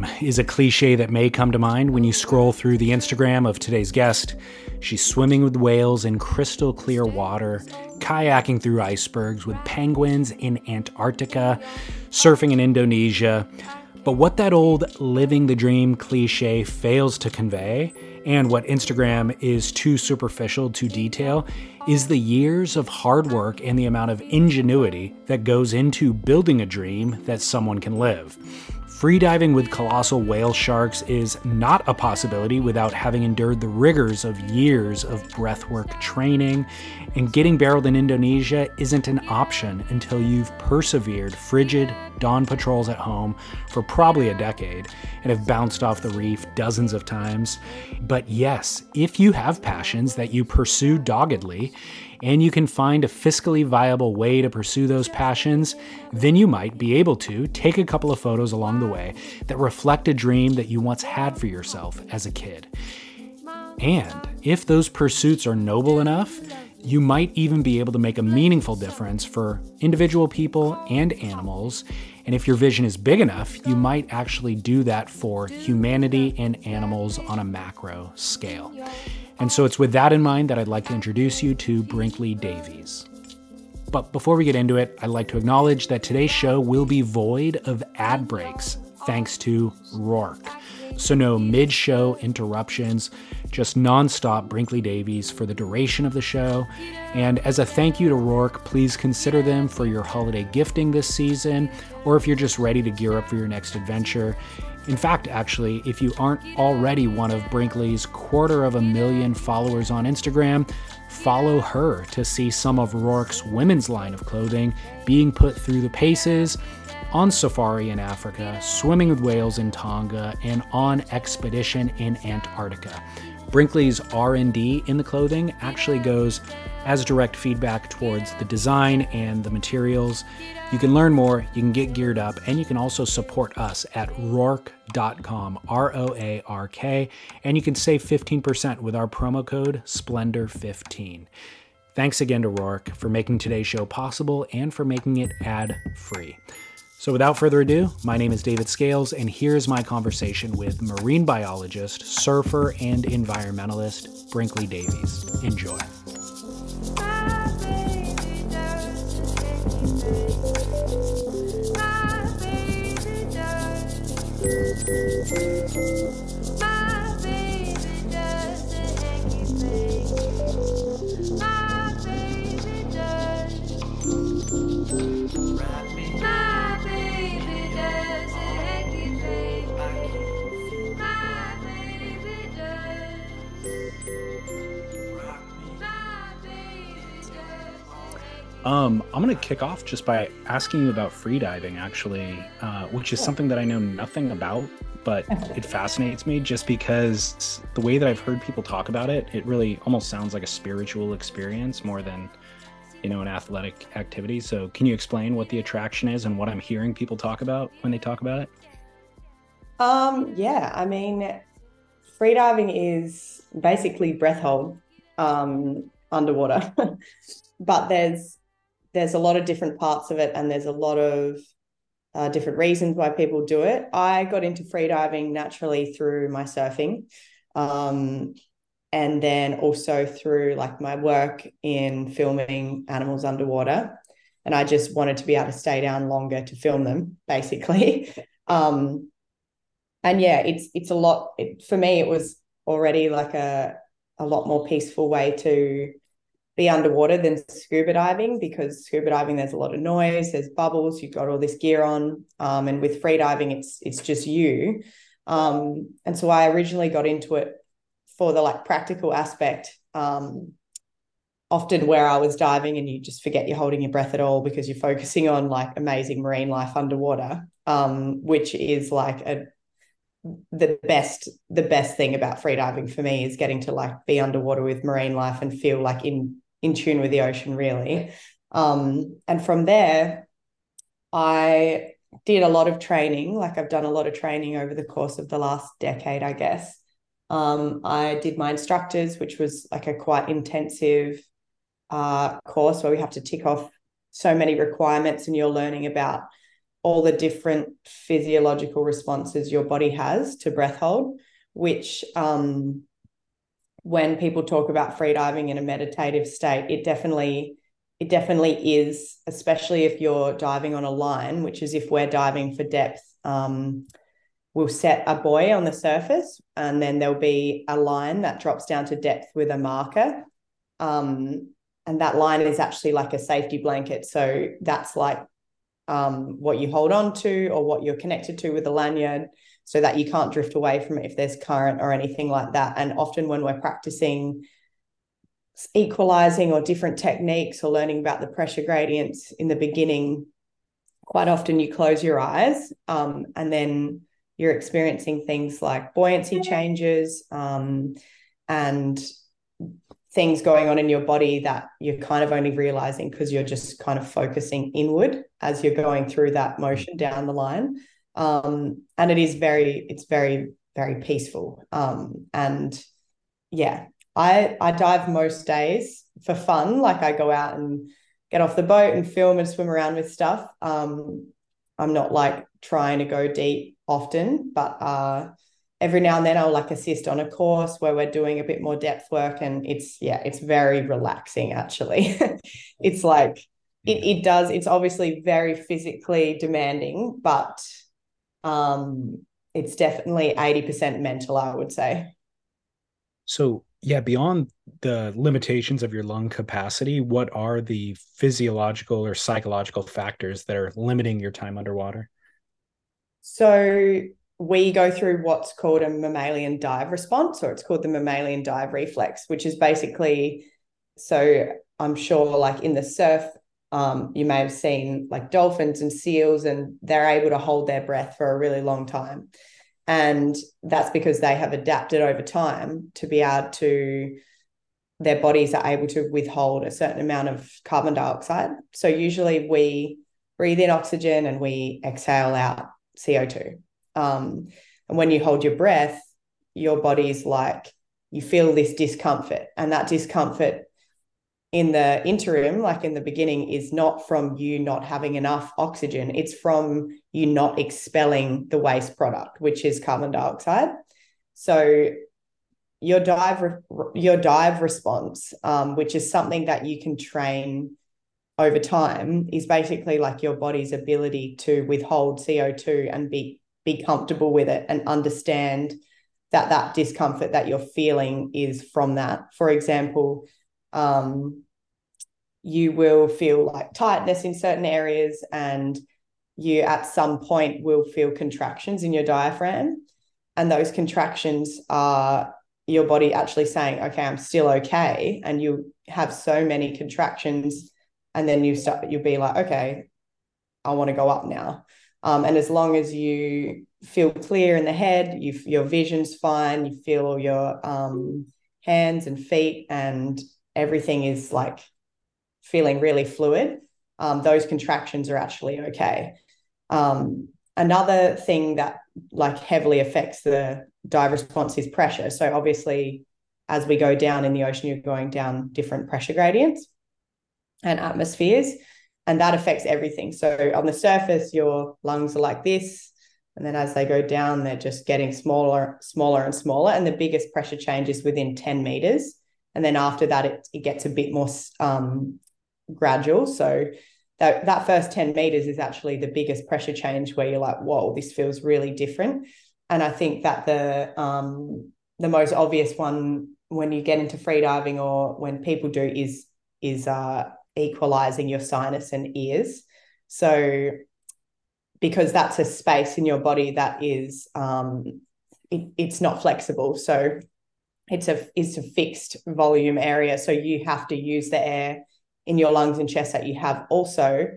Dream is a cliche that may come to mind when you scroll through the Instagram of today's guest. She's swimming with whales in crystal clear water, kayaking through icebergs with penguins in Antarctica, surfing in Indonesia. But what that old living the dream cliche fails to convey, and what Instagram is too superficial to detail, is the years of hard work and the amount of ingenuity that goes into building a dream that someone can live. Freediving with colossal whale sharks is not a possibility without having endured the rigors of years of breathwork training, and getting barreled in Indonesia isn't an option until you've persevered frigid dawn patrols at home for probably a decade and have bounced off the reef dozens of times. But yes, if you have passions that you pursue doggedly, and you can find a fiscally viable way to pursue those passions, then you might be able to take a couple of photos along the way that reflect a dream that you once had for yourself as a kid. And if those pursuits are noble enough, you might even be able to make a meaningful difference for individual people and animals. And if your vision is big enough, you might actually do that for humanity and animals on a macro scale. And so it's with that in mind that I'd like to introduce you to Brinkley Davies. But before we get into it, I'd like to acknowledge that today's show will be void of ad breaks thanks to Roark. So, no mid show interruptions, just nonstop Brinkley Davies for the duration of the show. And as a thank you to Roark, please consider them for your holiday gifting this season, or if you're just ready to gear up for your next adventure. In fact, actually, if you aren't already one of Brinkley's quarter of a million followers on Instagram, follow her to see some of Roark's women's line of clothing being put through the paces on safari in Africa, swimming with whales in Tonga, and on expedition in Antarctica. Brinkley's R&D in the clothing actually goes as direct feedback towards the design and the materials. You can learn more, you can get geared up, and you can also support us at roark.com, R O A R K, and you can save 15% with our promo code SPLENDOR15. Thanks again to Roark for making today's show possible and for making it ad free. So, without further ado, my name is David Scales, and here's my conversation with marine biologist, surfer, and environmentalist Brinkley Davies. Enjoy. Thank you. Um, I'm going to kick off just by asking you about freediving, actually, uh, which is something that I know nothing about, but it fascinates me just because the way that I've heard people talk about it, it really almost sounds like a spiritual experience more than, you know, an athletic activity. So, can you explain what the attraction is and what I'm hearing people talk about when they talk about it? Um, yeah, I mean, freediving is basically breath hold um, underwater, but there's there's a lot of different parts of it and there's a lot of uh, different reasons why people do it. I got into freediving naturally through my surfing. Um, and then also through like my work in filming animals underwater. And I just wanted to be able to stay down longer to film them, basically. um, and yeah, it's it's a lot. It, for me, it was already like a a lot more peaceful way to be underwater than scuba diving because scuba diving there's a lot of noise there's bubbles you've got all this gear on um, and with free diving it's it's just you. Um, and so i originally got into it for the like practical aspect um, often where i was diving and you just forget you're holding your breath at all because you're focusing on like amazing marine life underwater um, which is like a the best the best thing about freediving for me is getting to like be underwater with marine life and feel like in in tune with the ocean, really. Um, and from there, I did a lot of training. Like I've done a lot of training over the course of the last decade, I guess. Um, I did my instructors, which was like a quite intensive uh, course where we have to tick off so many requirements and you're learning about all the different physiological responses your body has to breath hold, which um, when people talk about freediving in a meditative state, it definitely it definitely is, especially if you're diving on a line, which is if we're diving for depth. Um, we'll set a buoy on the surface, and then there'll be a line that drops down to depth with a marker. Um, and that line is actually like a safety blanket. So that's like um, what you hold on to or what you're connected to with the lanyard so that you can't drift away from it if there's current or anything like that. And often when we're practicing equalizing or different techniques or learning about the pressure gradients in the beginning, quite often you close your eyes um, and then you're experiencing things like buoyancy changes um, and things going on in your body that you're kind of only realizing because you're just kind of focusing inward as you're going through that motion down the line. Um, and it is very it's very very peaceful. Um, and yeah i i dive most days for fun. Like i go out and get off the boat and film and swim around with stuff. Um, i'm not like trying to go deep often but uh, every now and then I'll like assist on a course where we're doing a bit more depth work and it's yeah it's very relaxing actually it's like it, it does it's obviously very physically demanding but um, it's definitely 80% mental, I would say. So, yeah, beyond the limitations of your lung capacity, what are the physiological or psychological factors that are limiting your time underwater? So, we go through what's called a mammalian dive response, or it's called the mammalian dive reflex, which is basically so I'm sure, like in the surf um, you may have seen like dolphins and seals, and they're able to hold their breath for a really long time. And that's because they have adapted over time to be able to, their bodies are able to withhold a certain amount of carbon dioxide. So usually we breathe in oxygen and we exhale out CO2. Um, and when you hold your breath, your body's like, you feel this discomfort, and that discomfort in the interim, like in the beginning, is not from you not having enough oxygen. It's from you not expelling the waste product, which is carbon dioxide. So your dive your dive response, um, which is something that you can train over time, is basically like your body's ability to withhold CO two and be be comfortable with it and understand that that discomfort that you're feeling is from that. For example, um, you will feel like tightness in certain areas and you at some point will feel contractions in your diaphragm. And those contractions are your body actually saying okay i'm still okay. And you have so many contractions and then you start you'll be like okay i want to go up now um, and as long as you feel clear in the head you your vision's fine you feel your um, hands and feet and everything is like feeling really fluid, um, those contractions are actually okay. Um, another thing that like heavily affects the dive response is pressure. So obviously, as we go down in the ocean, you're going down different pressure gradients and atmospheres, and that affects everything. So on the surface, your lungs are like this, and then as they go down, they're just getting smaller, smaller, and smaller. And the biggest pressure change is within 10 meters. And then after that, it, it gets a bit more um, gradual. So that, that first 10 meters is actually the biggest pressure change where you're like, whoa, this feels really different. And I think that the um, the most obvious one when you get into freediving or when people do is is uh, equalizing your sinus and ears. So because that's a space in your body that is um, it, it's not flexible. So it's a it's a fixed volume area. So you have to use the air in your lungs and chest that you have also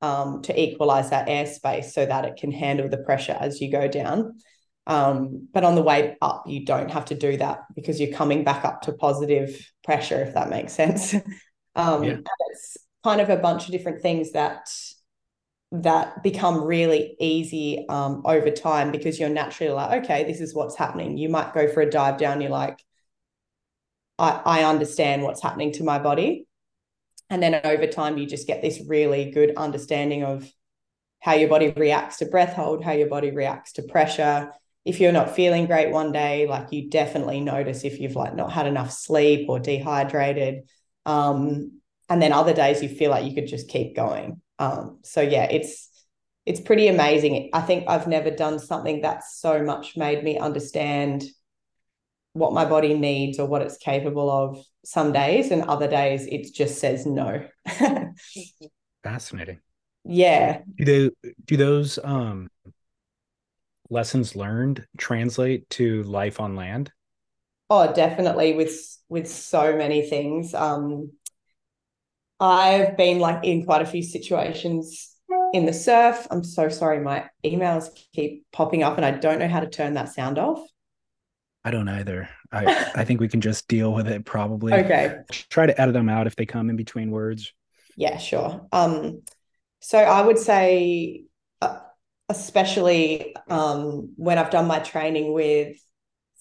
um, to equalize that airspace so that it can handle the pressure as you go down. Um, but on the way up, you don't have to do that because you're coming back up to positive pressure, if that makes sense. um, yeah. It's kind of a bunch of different things that that become really easy um, over time because you're naturally like, okay, this is what's happening. You might go for a dive down, you're like, I, I understand what's happening to my body and then over time you just get this really good understanding of how your body reacts to breath hold, how your body reacts to pressure. If you're not feeling great one day, like you definitely notice if you've like not had enough sleep or dehydrated. Um, and then other days you feel like you could just keep going. Um, so yeah, it's it's pretty amazing. I think I've never done something that so much made me understand what my body needs or what it's capable of. Some days and other days it just says no. Fascinating. Yeah. Do they, do those um lessons learned translate to life on land oh definitely with with so many things um i've been like in quite a few situations in the surf i'm so sorry my emails keep popping up and i don't know how to turn that sound off I don't either. I I think we can just deal with it probably. Okay. Try to edit them out if they come in between words. Yeah, sure. Um, so I would say, uh, especially um, when I've done my training with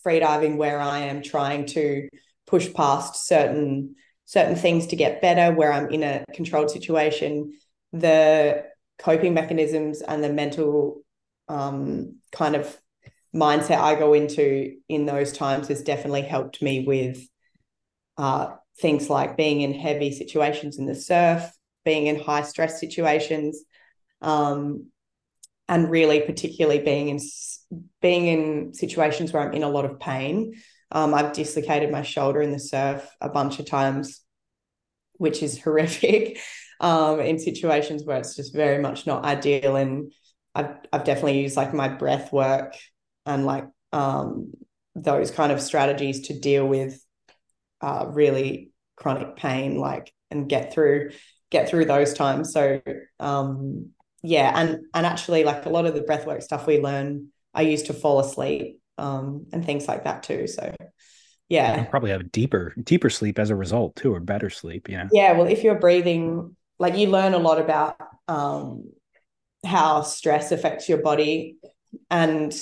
freediving, where I am trying to push past certain certain things to get better, where I'm in a controlled situation, the coping mechanisms and the mental um, kind of mindset I go into in those times has definitely helped me with uh, things like being in heavy situations in the surf, being in high stress situations, um, and really particularly being in being in situations where I'm in a lot of pain. Um, I've dislocated my shoulder in the surf a bunch of times, which is horrific. Um, in situations where it's just very much not ideal, and I've I've definitely used like my breath work and like um, those kind of strategies to deal with uh, really chronic pain, like and get through get through those times. So um, yeah, and and actually like a lot of the breathwork stuff we learn, I use to fall asleep um, and things like that too. So yeah, probably have a deeper deeper sleep as a result too, or better sleep. Yeah. Yeah. Well, if you're breathing, like you learn a lot about um, how stress affects your body and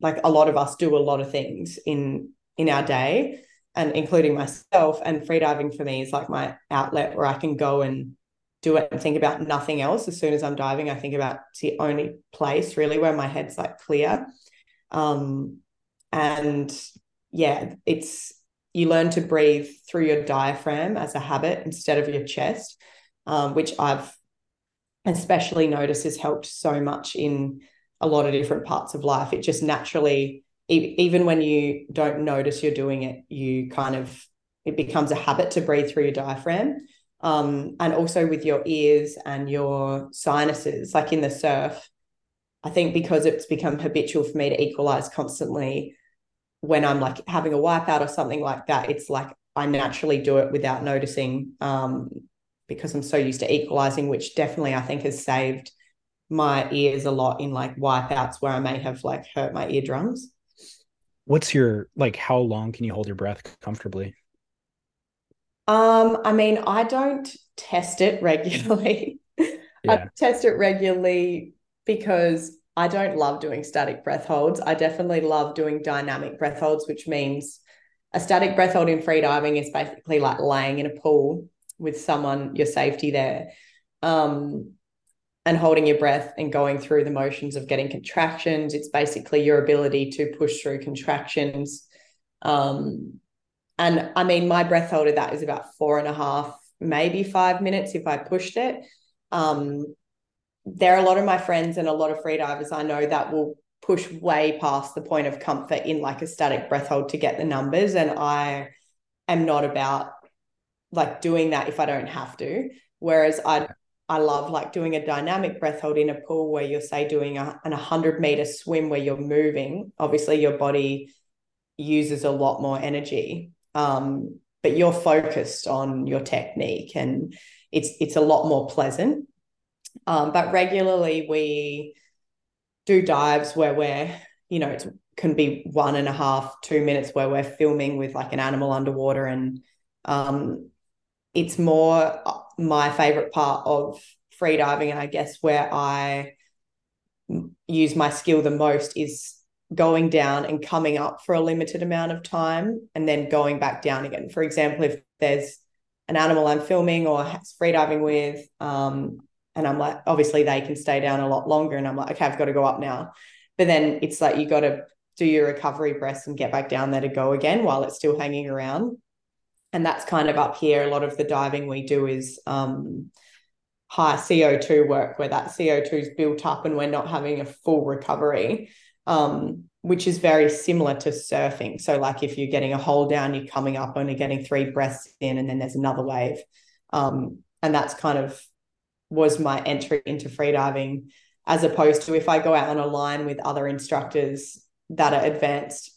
like a lot of us do a lot of things in in our day and including myself and freediving for me is like my outlet where I can go and do it and think about nothing else as soon as I'm diving I think about the only place really where my head's like clear um and yeah it's you learn to breathe through your diaphragm as a habit instead of your chest um, which I've especially noticed has helped so much in a lot of different parts of life. It just naturally, even when you don't notice you're doing it, you kind of, it becomes a habit to breathe through your diaphragm. Um, and also with your ears and your sinuses, like in the surf. I think because it's become habitual for me to equalize constantly when I'm like having a wipeout or something like that, it's like I naturally do it without noticing um, because I'm so used to equalizing, which definitely I think has saved my ears a lot in like wipeouts where I may have like hurt my eardrums. What's your like how long can you hold your breath comfortably? Um, I mean, I don't test it regularly. Yeah. I test it regularly because I don't love doing static breath holds. I definitely love doing dynamic breath holds, which means a static breath hold in freediving is basically like laying in a pool with someone, your safety there. Um, and holding your breath and going through the motions of getting contractions. It's basically your ability to push through contractions. Um, and I mean, my breath hold of that is about four and a half, maybe five minutes if I pushed it. Um, there are a lot of my friends and a lot of freedivers I know that will push way past the point of comfort in like a static breath hold to get the numbers. And I am not about like doing that if I don't have to. Whereas I I love like doing a dynamic breath hold in a pool where you're say doing a, an 100 meter swim where you're moving. Obviously, your body uses a lot more energy, um, but you're focused on your technique, and it's it's a lot more pleasant. Um, but regularly, we do dives where we're you know it can be one and a half two minutes where we're filming with like an animal underwater and um, it's more my favorite part of freediving and I guess where I use my skill the most is going down and coming up for a limited amount of time and then going back down again. For example, if there's an animal I'm filming or freediving with, um, and I'm like, obviously they can stay down a lot longer. And I'm like, okay, I've got to go up now. But then it's like you got to do your recovery breaths and get back down there to go again while it's still hanging around. And that's kind of up here. A lot of the diving we do is um, high CO2 work where that CO2 is built up and we're not having a full recovery, um, which is very similar to surfing. So, like if you're getting a hold down, you're coming up only getting three breaths in, and then there's another wave. Um, and that's kind of was my entry into freediving, as opposed to if I go out on a line with other instructors that are advanced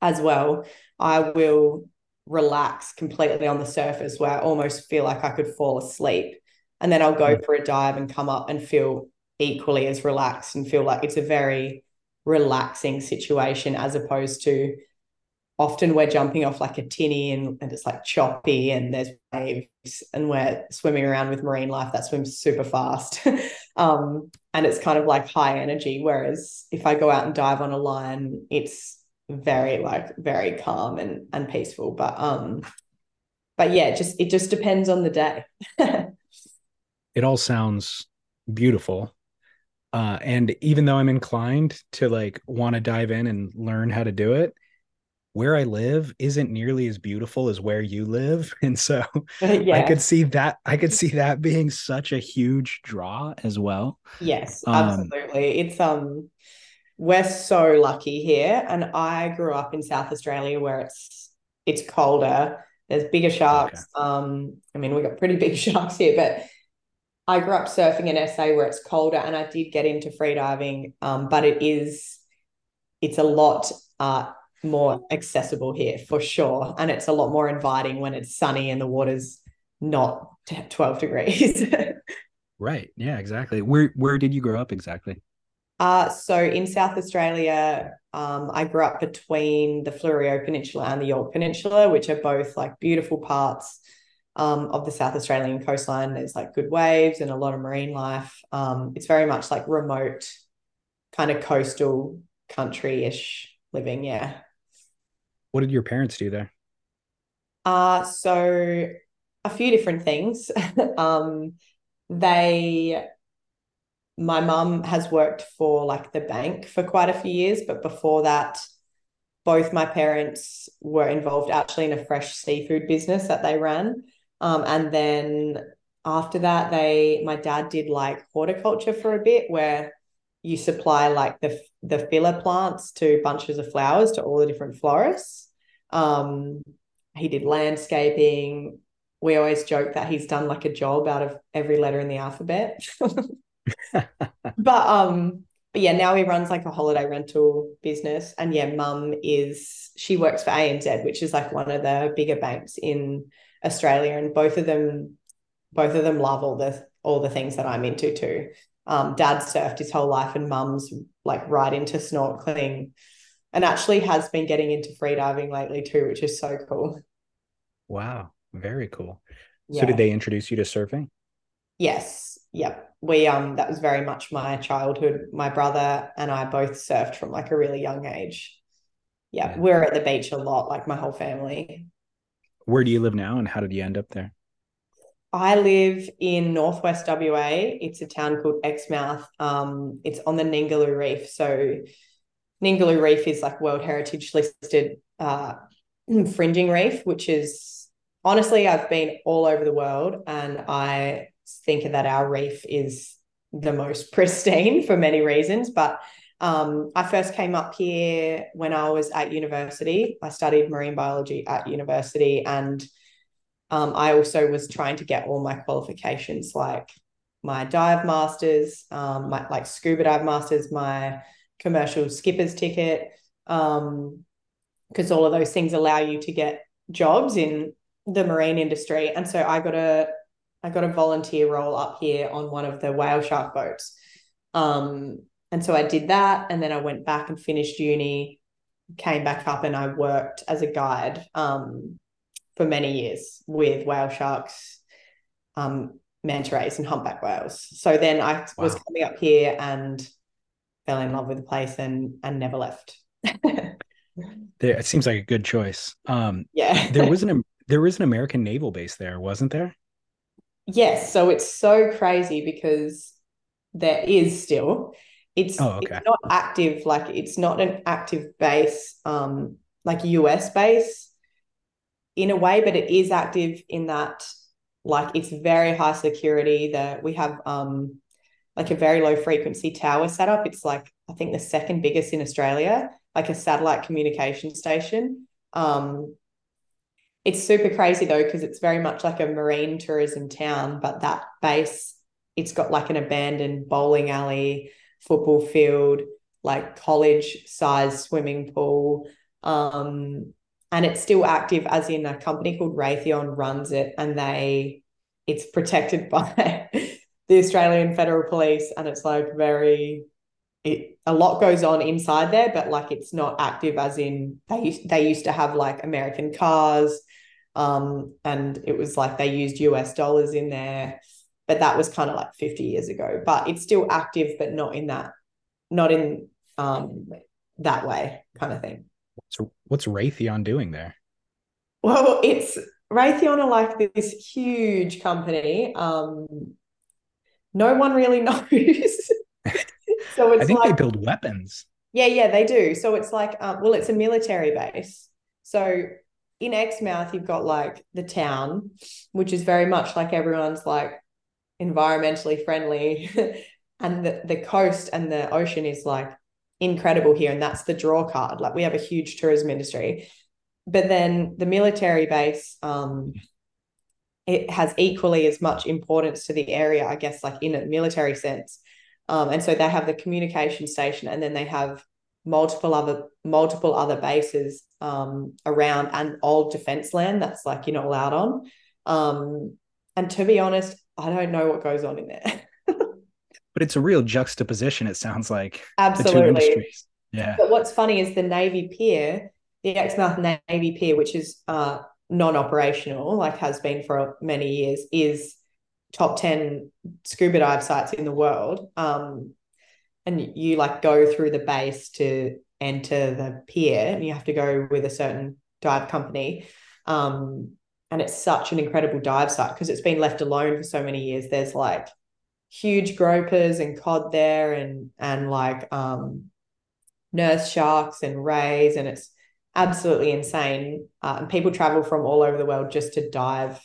as well, I will relax completely on the surface where I almost feel like I could fall asleep. And then I'll go mm. for a dive and come up and feel equally as relaxed and feel like it's a very relaxing situation as opposed to often we're jumping off like a tinny and, and it's like choppy and there's waves and we're swimming around with marine life that swims super fast. Um, and it's kind of like high energy whereas if i go out and dive on a line it's very like very calm and and peaceful. But um but yeah just it just depends on the day. It all sounds beautiful uh and even though i'm inclined to like want to dive in and learn how to do it where I live isn't nearly as beautiful as where you live. And so yeah. I could see that I could see that being such a huge draw as well. Yes, um, absolutely. It's um we're so lucky here. And I grew up in South Australia where it's it's colder. There's bigger sharks. Okay. Um, I mean, we got pretty big sharks here, but I grew up surfing in SA where it's colder and I did get into freediving. Um, but it is it's a lot uh more accessible here for sure. And it's a lot more inviting when it's sunny and the water's not 12 degrees. right. Yeah, exactly. Where where did you grow up exactly? Uh, so in South Australia, um, I grew up between the Fleurieu Peninsula and the Yorke Peninsula, which are both like beautiful parts um, of the South Australian coastline. There's like good waves and a lot of marine life. Um, it's very much like remote, kind of coastal country ish living. Yeah. What did your parents do there? Uh, so a few different things. um, they, my mum has worked for like the bank for quite a few years, but before that, both my parents were involved actually in a fresh seafood business that they ran. Um, and then after that, they, my dad did like horticulture for a bit where you supply like the the filler plants to bunches of flowers to all the different florists. Um, he did landscaping. We always joke that he's done like a job out of every letter in the alphabet. but um, but yeah, now he runs like a holiday rental business. And yeah, mum is she works for ANZ, which is like one of the bigger banks in Australia. And both of them, both of them love all the all the things that I'm into too. Um, dad surfed his whole life, and mum's like right into snorkeling, and actually has been getting into freediving lately too, which is so cool. Wow, very cool. Yeah. So, did they introduce you to surfing? Yes. Yep. We um that was very much my childhood. My brother and I both surfed from like a really young age. Yeah, yeah. we're at the beach a lot, like my whole family. Where do you live now, and how did you end up there? I live in northwest WA. It's a town called Exmouth. Um, it's on the Ningaloo Reef. So Ningaloo Reef is like World Heritage listed uh, fringing reef, which is honestly, I've been all over the world and I think that our reef is the most pristine for many reasons. But um, I first came up here when I was at university. I studied marine biology at university and um, I also was trying to get all my qualifications, like my dive masters, um, my like scuba dive masters, my commercial skipper's ticket, because um, all of those things allow you to get jobs in the marine industry. And so I got a I got a volunteer role up here on one of the whale shark boats. Um, and so I did that, and then I went back and finished uni, came back up, and I worked as a guide. Um, for many years with whale sharks, um, manta rays, and humpback whales. So then I wow. was coming up here and fell in love with the place and and never left. there, it seems like a good choice. Um, yeah, there was an there was an American naval base there, wasn't there? Yes, so it's so crazy because there is still it's, oh, okay. it's not active like it's not an active base um like US base in a way but it is active in that like it's very high security. That we have um like a very low frequency tower setup it's like I think the second biggest in Australia like a satellite communication station. Um it's super crazy though because it's very much like a marine tourism town but that base it's got like an abandoned bowling alley football field like college size swimming pool. Um, and it's still active as in a company called raytheon runs it and they it's protected by the australian federal police and it's like very it, a lot goes on inside there but like it's not active as in they they used to have like american cars um, and it was like they used US dollars in there, but that was kind of like 50 years ago. But it's still active, but not in that, not in um, that way kind of thing. So what's Raytheon doing there? Well, it's Raytheon are like this huge company. Um, no one really knows. so it's I think like, they build weapons. Yeah, yeah, they do. So it's like, um, well, it's a military base. So in Exmouth, you've got like the town, which is very much like everyone's like environmentally friendly. and the, the coast and the ocean is like incredible here. And that's the draw card. Like we have a huge tourism industry. But then the military base, um, it has equally as much importance to the area, I guess, like in a military sense. Um, and so they have the communication station and then they have multiple other multiple other bases um, around and old defense land that's like you're not allowed on. Um, and to be honest, I don't know what goes on in there. but it's a real juxtaposition. It sounds like absolutely. Yeah. But what's funny is the Navy Pier, the Exmouth Navy Pier, which is uh, non-operational, like has been for many years, is top 10 scuba dive sites in the world. Um, and you like go through the base to enter the pier and you have to go with a certain dive company um, and it's such an incredible dive site because it's been left alone for so many years there's like huge gropers and cod there and and like um, nurse sharks and rays and it's absolutely insane uh, and people travel from all over the world just to dive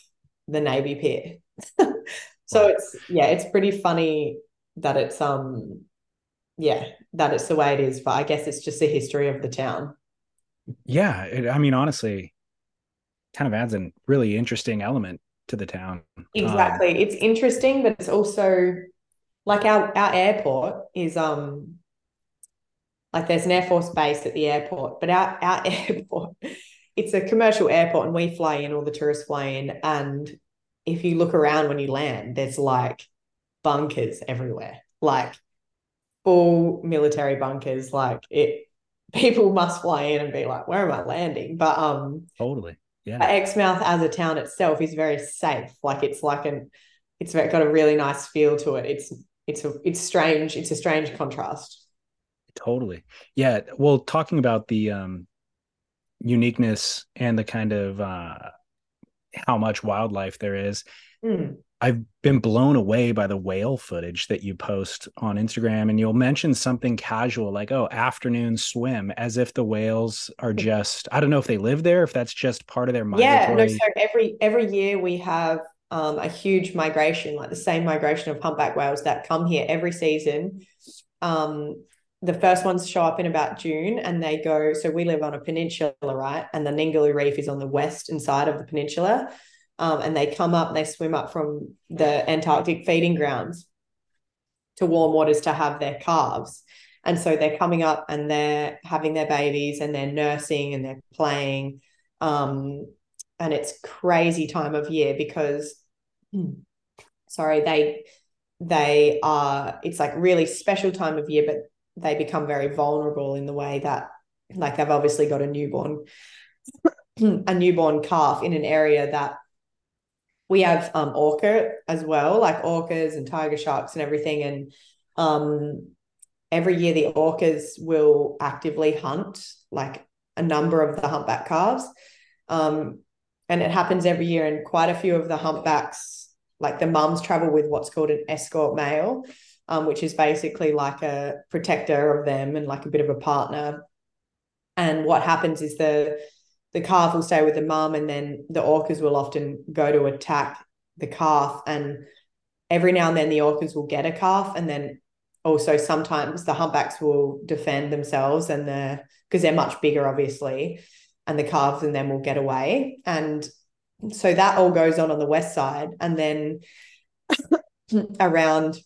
the navy pier so it's yeah it's pretty funny that it's um yeah, that it's the way it is. But I guess it's just the history of the town. Yeah, it, I mean, honestly, kind of adds a really interesting element to the town. Exactly, um, it's interesting, but it's also like our our airport is um like there's an air force base at the airport, but our our airport it's a commercial airport, and we fly in, all the tourists fly in, and if you look around when you land, there's like bunkers everywhere, like full military bunkers. Like it, people must fly in and be like, "Where am I landing?" But um, totally, yeah. Exmouth as a town itself is very safe. Like it's like an, it's got a really nice feel to it. It's it's a it's strange. It's a strange contrast. Totally, yeah. Well, talking about the um uniqueness and the kind of uh how much wildlife there is. Mm. I've been blown away by the whale footage that you post on Instagram, and you'll mention something casual like, "Oh, afternoon swim," as if the whales are just. I don't know if they live there, if that's just part of their migratory. Yeah, no. So every every year we have um, a huge migration, like the same migration of humpback whales that come here every season. Um, the first ones show up in about June, and they go. So we live on a peninsula, right? And the Ningaloo Reef is on the western side of the peninsula um, and they come up and they swim up from the Antarctic feeding grounds to warm waters to have their calves. And so they're coming up and they're having their babies and they're nursing and they're playing. Um, and it's crazy time of year because, sorry, they they are it's like really special time of year, but they become very vulnerable in the way that like they've obviously got a newborn a newborn calf in an area that we have um orca as well, like orcas and tiger sharks and everything. And um every year the orcas will actively hunt like a number of the humpback calves. Um and it happens every year, and quite a few of the humpbacks like the mums travel with what's called an escort male, um, which is basically like a protector of them and like a bit of a partner. And what happens is the the calf will stay with the mum, and then the orcas will often go to attack the calf. And every now and then the orcas will get a calf, and then also sometimes the humpbacks will defend themselves and the because they're much bigger, obviously, and the calves and then will get away. And so that all goes on on the west side, and then around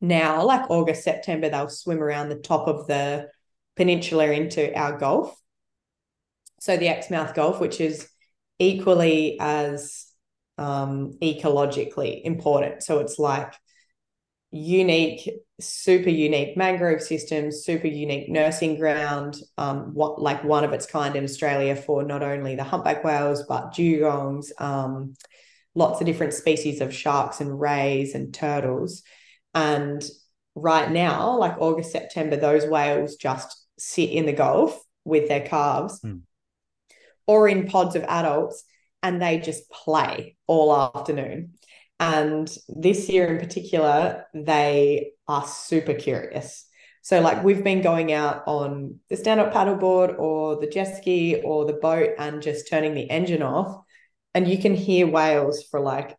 now, like August, September, they'll swim around the top of the peninsula into our Gulf. So the Exmouth Gulf, which is equally as um, ecologically important. So it's like unique, super unique mangrove systems, super unique nursing ground, um, what like one of its kind in Australia for not only the humpback whales but dugongs, um, lots of different species of sharks and rays and turtles. And right now, like August, September, those whales just sit in the Gulf with their calves mm. Or in pods of adults and they just play all afternoon. And this year in particular, they are super curious. So, like, we've been going out on the stand up paddleboard or the jet ski or the boat and just turning the engine off. And you can hear whales for like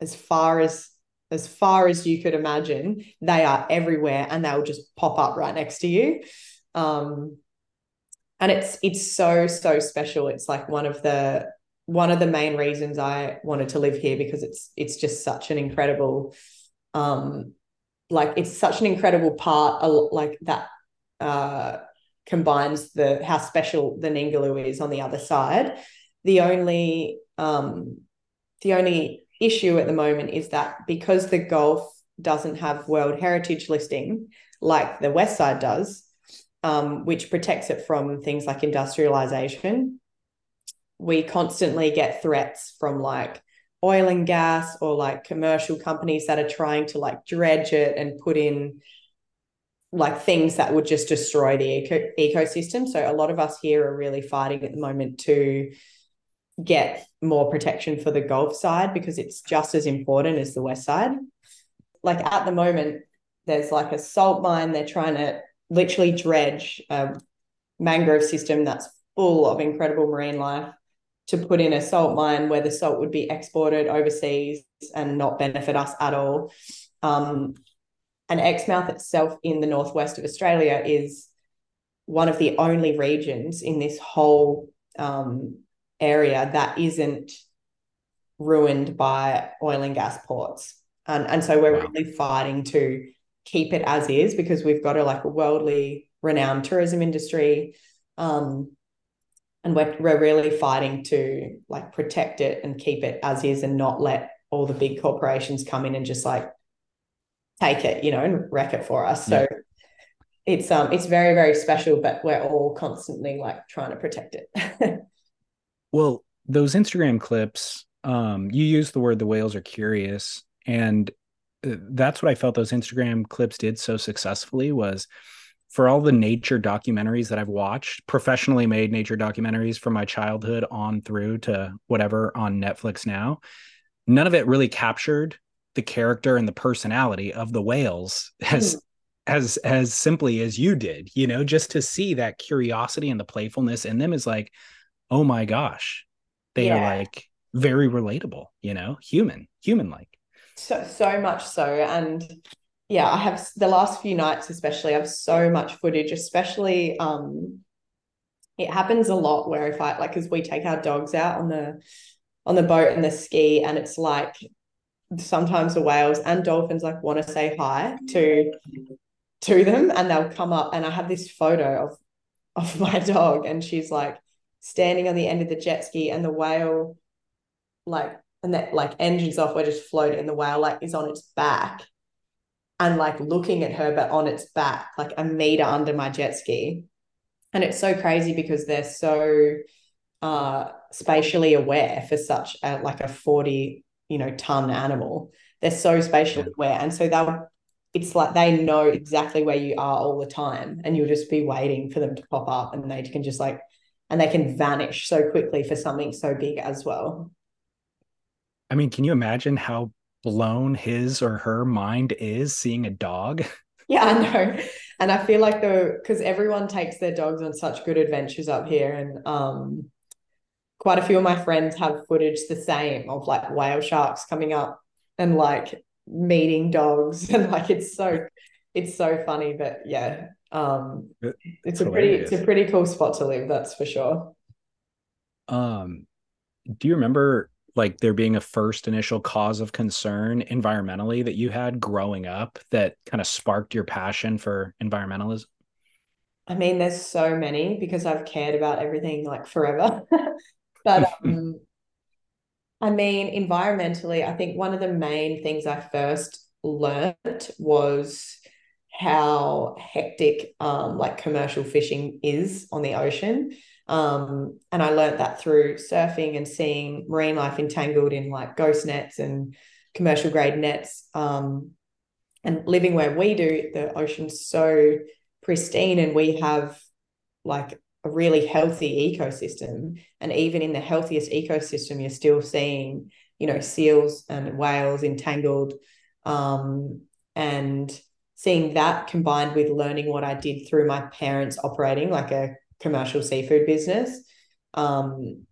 as far as as far as you could imagine. They are everywhere and they'll just pop up right next to you. Um, and it's it's so so special. It's like one of the one of the main reasons I wanted to live here because it's it's just such an incredible, um, like it's such an incredible part like that uh, combines the how special the Ningaloo is on the other side. The only um, the only issue at the moment is that because the Gulf doesn't have World Heritage listing like the West Side does, um, which protects it from things like industrialization, we constantly get threats from like oil and gas or like commercial companies that are trying to like dredge it and put in like things that would just destroy the eco- ecosystem. So a lot of us here are really fighting at the moment to get more protection for the Gulf side because it's just as important as the west side. Like at the moment, there's like a salt mine. They're trying to literally dredge a mangrove system that's full of incredible marine life to put in a salt mine where the salt would be exported overseas and not benefit us at all. Um, and Exmouth itself in the northwest of Australia is one of the only regions in this whole um, area that isn't ruined by oil and gas ports. And, and so we're wow. really fighting to keep it as is because we've got a like a worldly renowned tourism industry. Um, and we're, we're really fighting to like protect it and keep it as is and not let all the big corporations come in and just like take it, you know, and wreck it for us. So it's um it's very, very special, but we're all constantly like trying to protect it. Well, those Instagram clips, um, you use the word the whales are curious, and that's what I felt those Instagram clips did so successfully was for all the nature documentaries that I've watched, professionally made nature documentaries from my childhood on through to whatever on Netflix now, none of it really captured the character and the personality of the whales as mm. as as simply as you did. You know, just to see that curiosity and the playfulness in them is like, oh my gosh, they yeah. are like very relatable, you know, human, human like. So so much so. And yeah, I have the last few nights, especially, I have so much footage, especially um it happens a lot where if I like because we take our dogs out on the on the boat and the ski and it's like sometimes the whales and dolphins like want to say hi to to them and they'll come up and I have this photo of of my dog and she's like standing on the end of the jet ski and the whale like and that like engines off we're just floating and the whale like is on its back and like looking at her but on its back like a meter under my jet ski. And it's so crazy because they're so uh spatially aware for such a like a 40 you know ton animal. They're so spatially aware. And so they'll it's like they know exactly where you are all the time and you'll just be waiting for them to pop up and they can just like and they can vanish so quickly for something so big as well. I mean, can you imagine how blown his or her mind is seeing a dog. Yeah, I know. And I feel like the because everyone takes their dogs on such good adventures up here. And um quite a few of my friends have footage the same of like whale sharks coming up and like meeting dogs. And like it's so it's so funny. But yeah, um it's, it's a pretty it's a pretty cool spot to live, that's for sure. Um do you remember like there being a first initial cause of concern environmentally that you had growing up that kind of sparked your passion for environmentalism? I mean, there's so many because I've cared about everything like forever. but um, I mean, environmentally, I think one of the main things I first learned was how hectic um, like commercial fishing is on the ocean. Um, and I learned that through surfing and seeing marine life entangled in like ghost nets and commercial grade nets. Um, and living where we do, the ocean's so pristine and we have like a really healthy ecosystem. And even in the healthiest ecosystem, you're still seeing, you know, seals and whales entangled. Um, and seeing that combined with learning what I did through my parents operating like a commercial seafood business. Um,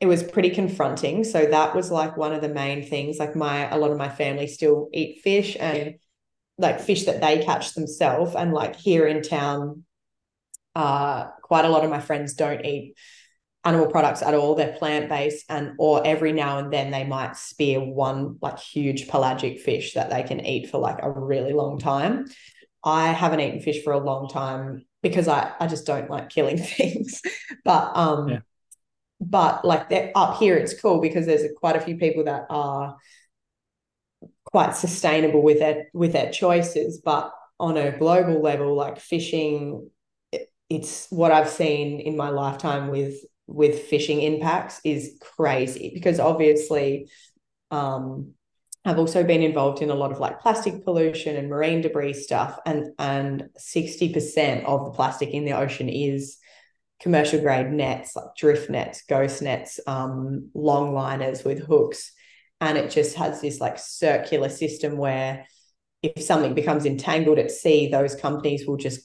it was pretty confronting. So that was like one of the main things. Like my a lot of my family still eat fish and like fish that they catch themselves. And like here in town, uh, quite a lot of my friends don't eat animal products at all. They're plant based, and or every now and then they might spear one like huge pelagic fish that they can eat for like a really long time. I haven't eaten fish for a long time because I, I just don't like killing things. but um yeah. but like up here it's cool because there's a, quite a few people that are quite sustainable with their with their choices. But on a global level, like fishing, it, it's what I've seen in my lifetime with with fishing impacts is crazy because obviously um I've also been involved in a lot of like plastic pollution and marine debris stuff, and and sixty percent of the plastic in the ocean is commercial grade nets, like drift nets, ghost nets, um, long liners with hooks, and it just has this like circular system where if something becomes entangled at sea, those companies will just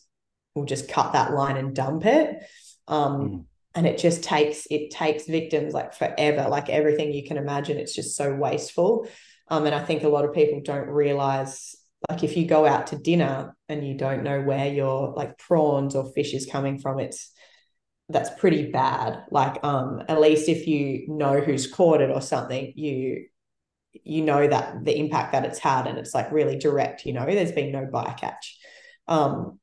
will just cut that line and dump it. Um, mm. And it just takes it takes victims like forever, like everything you can imagine. It's just so wasteful. Um, and I think a lot of people don't realize, like, if you go out to dinner and you don't know where your like prawns or fish is coming from, it's that's pretty bad. Like, um, at least if you know who's caught it or something, you you know that the impact that it's had and it's like really direct. You know, there's been no bycatch. Um,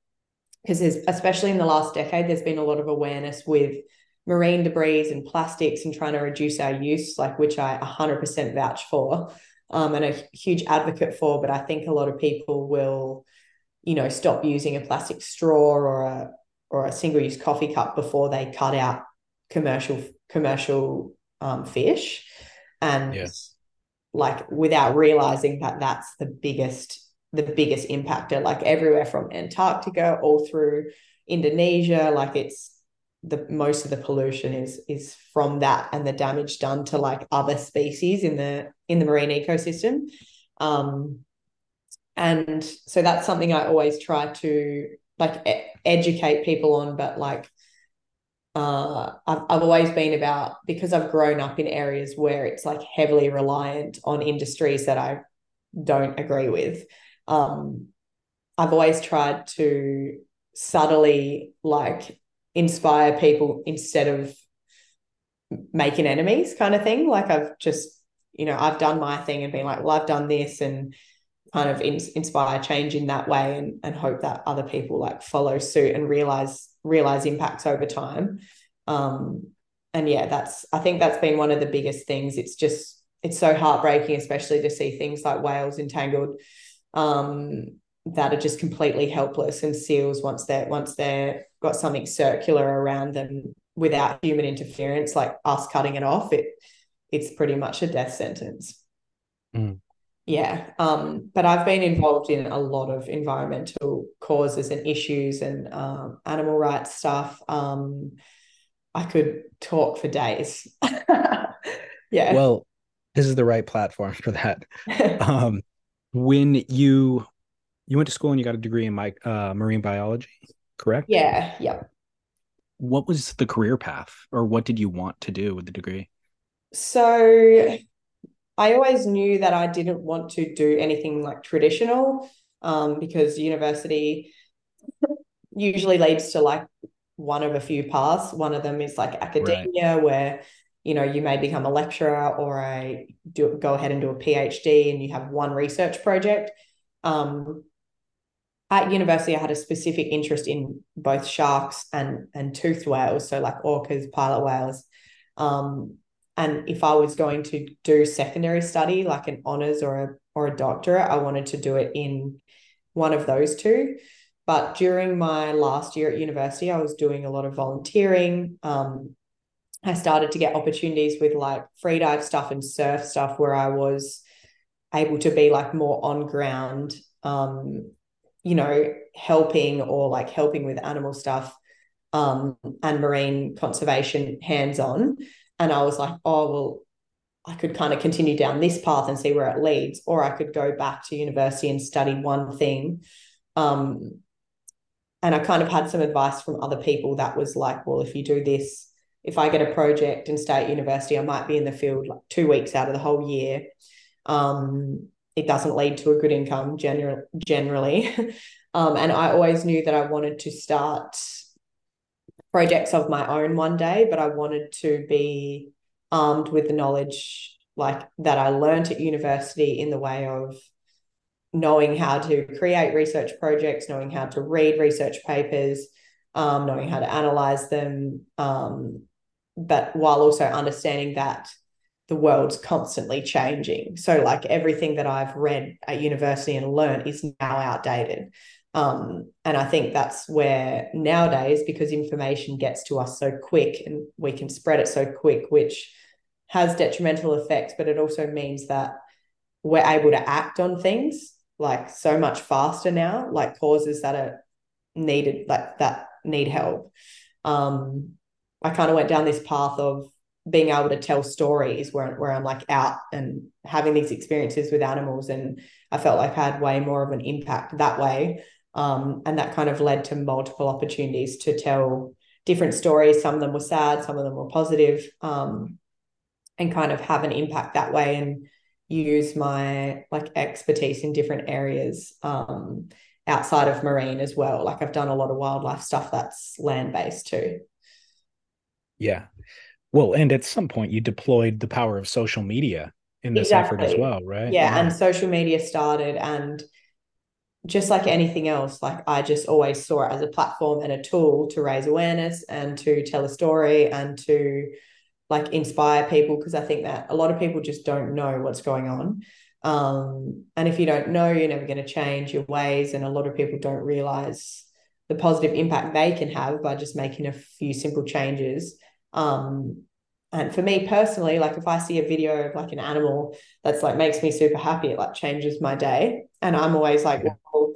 because there's especially in the last decade, there's been a lot of awareness with marine debris and plastics and trying to reduce our use, like which I 100% vouch for um, and a huge advocate for, but I think a lot of people will, you know, stop using a plastic straw or a or a single use coffee cup before they cut out commercial commercial um, fish, and yes. like without realizing that that's the biggest the biggest impactor, like everywhere from Antarctica all through Indonesia, like it's the most of the pollution is is from that and the damage done to like other species in the in the marine ecosystem. Um and so that's something i always try to like e- educate people on but like uh I've, I've always been about because i've grown up in areas where it's like heavily reliant on industries that i don't agree with um i've always tried to subtly like inspire people instead of making enemies kind of thing. Like i've just you know i've done my thing and been like well i've done this and kind of in, inspire change in that way and, and hope that other people like follow suit and realize realize impacts over time. Um and yeah that's i think that's been one of the biggest things. It's just it's so heartbreaking especially to see things like whales entangled. Um that are just completely helpless and seals once they're once they're got something circular around them without human interference like us cutting it off it it's pretty much a death sentence mm. yeah um but i've been involved in a lot of environmental causes and issues and um, animal rights stuff um i could talk for days yeah well this is the right platform for that. um, when you you went to school and you got a degree in my, uh, marine biology, correct? Yeah. Yep. What was the career path, or what did you want to do with the degree? So, I always knew that I didn't want to do anything like traditional, um, because university usually leads to like one of a few paths. One of them is like academia, right. where you know you may become a lecturer or a do go ahead and do a phd and you have one research project um, at university i had a specific interest in both sharks and and toothed whales so like orcas pilot whales. Um, and if i was going to do secondary study like an honors or a or a doctorate i wanted to do it in one of those two. But during my last year at university i was doing a lot of volunteering. Um, I started to get opportunities with like free dive stuff and surf stuff where I was able to be like more on ground, um, you know, helping or like helping with animal stuff um, and marine conservation hands on. And I was like, oh, well, I could kind of continue down this path and see where it leads, or I could go back to university and study one thing. Um, and I kind of had some advice from other people that was like, well, if you do this, if I get a project and stay at university, I might be in the field like two weeks out of the whole year. Um, it doesn't lead to a good income general, generally. um, and I always knew that I wanted to start projects of my own one day, but I wanted to be armed with the knowledge like that I learned at university in the way of knowing how to create research projects, knowing how to read research papers, um, knowing how to analyze them, um, but while also understanding that the world's constantly changing. So, like everything that I've read at university and learned is now outdated. Um, and I think that's where nowadays, because information gets to us so quick and we can spread it so quick, which has detrimental effects, but it also means that we're able to act on things like so much faster now, like causes that are needed, like that need help. Um, I kind of went down this path of being able to tell stories where, where I'm like out and having these experiences with animals. And I felt like I had way more of an impact that way. Um, and that kind of led to multiple opportunities to tell different stories. Some of them were sad, some of them were positive, um, and kind of have an impact that way and use my like expertise in different areas um, outside of marine as well. Like I've done a lot of wildlife stuff that's land based too. Yeah. Well, and at some point you deployed the power of social media in this exactly. effort as well, right? Yeah, yeah, and social media started and just like anything else, like I just always saw it as a platform and a tool to raise awareness and to tell a story and to like inspire people because I think that a lot of people just don't know what's going on. Um, and if you don't know, you're never going to change your ways. And a lot of people don't realize the positive impact they can have by just making a few simple changes um, and for me personally, like if I see a video of like an animal that's like makes me super happy, it like changes my day. And I'm always like, well,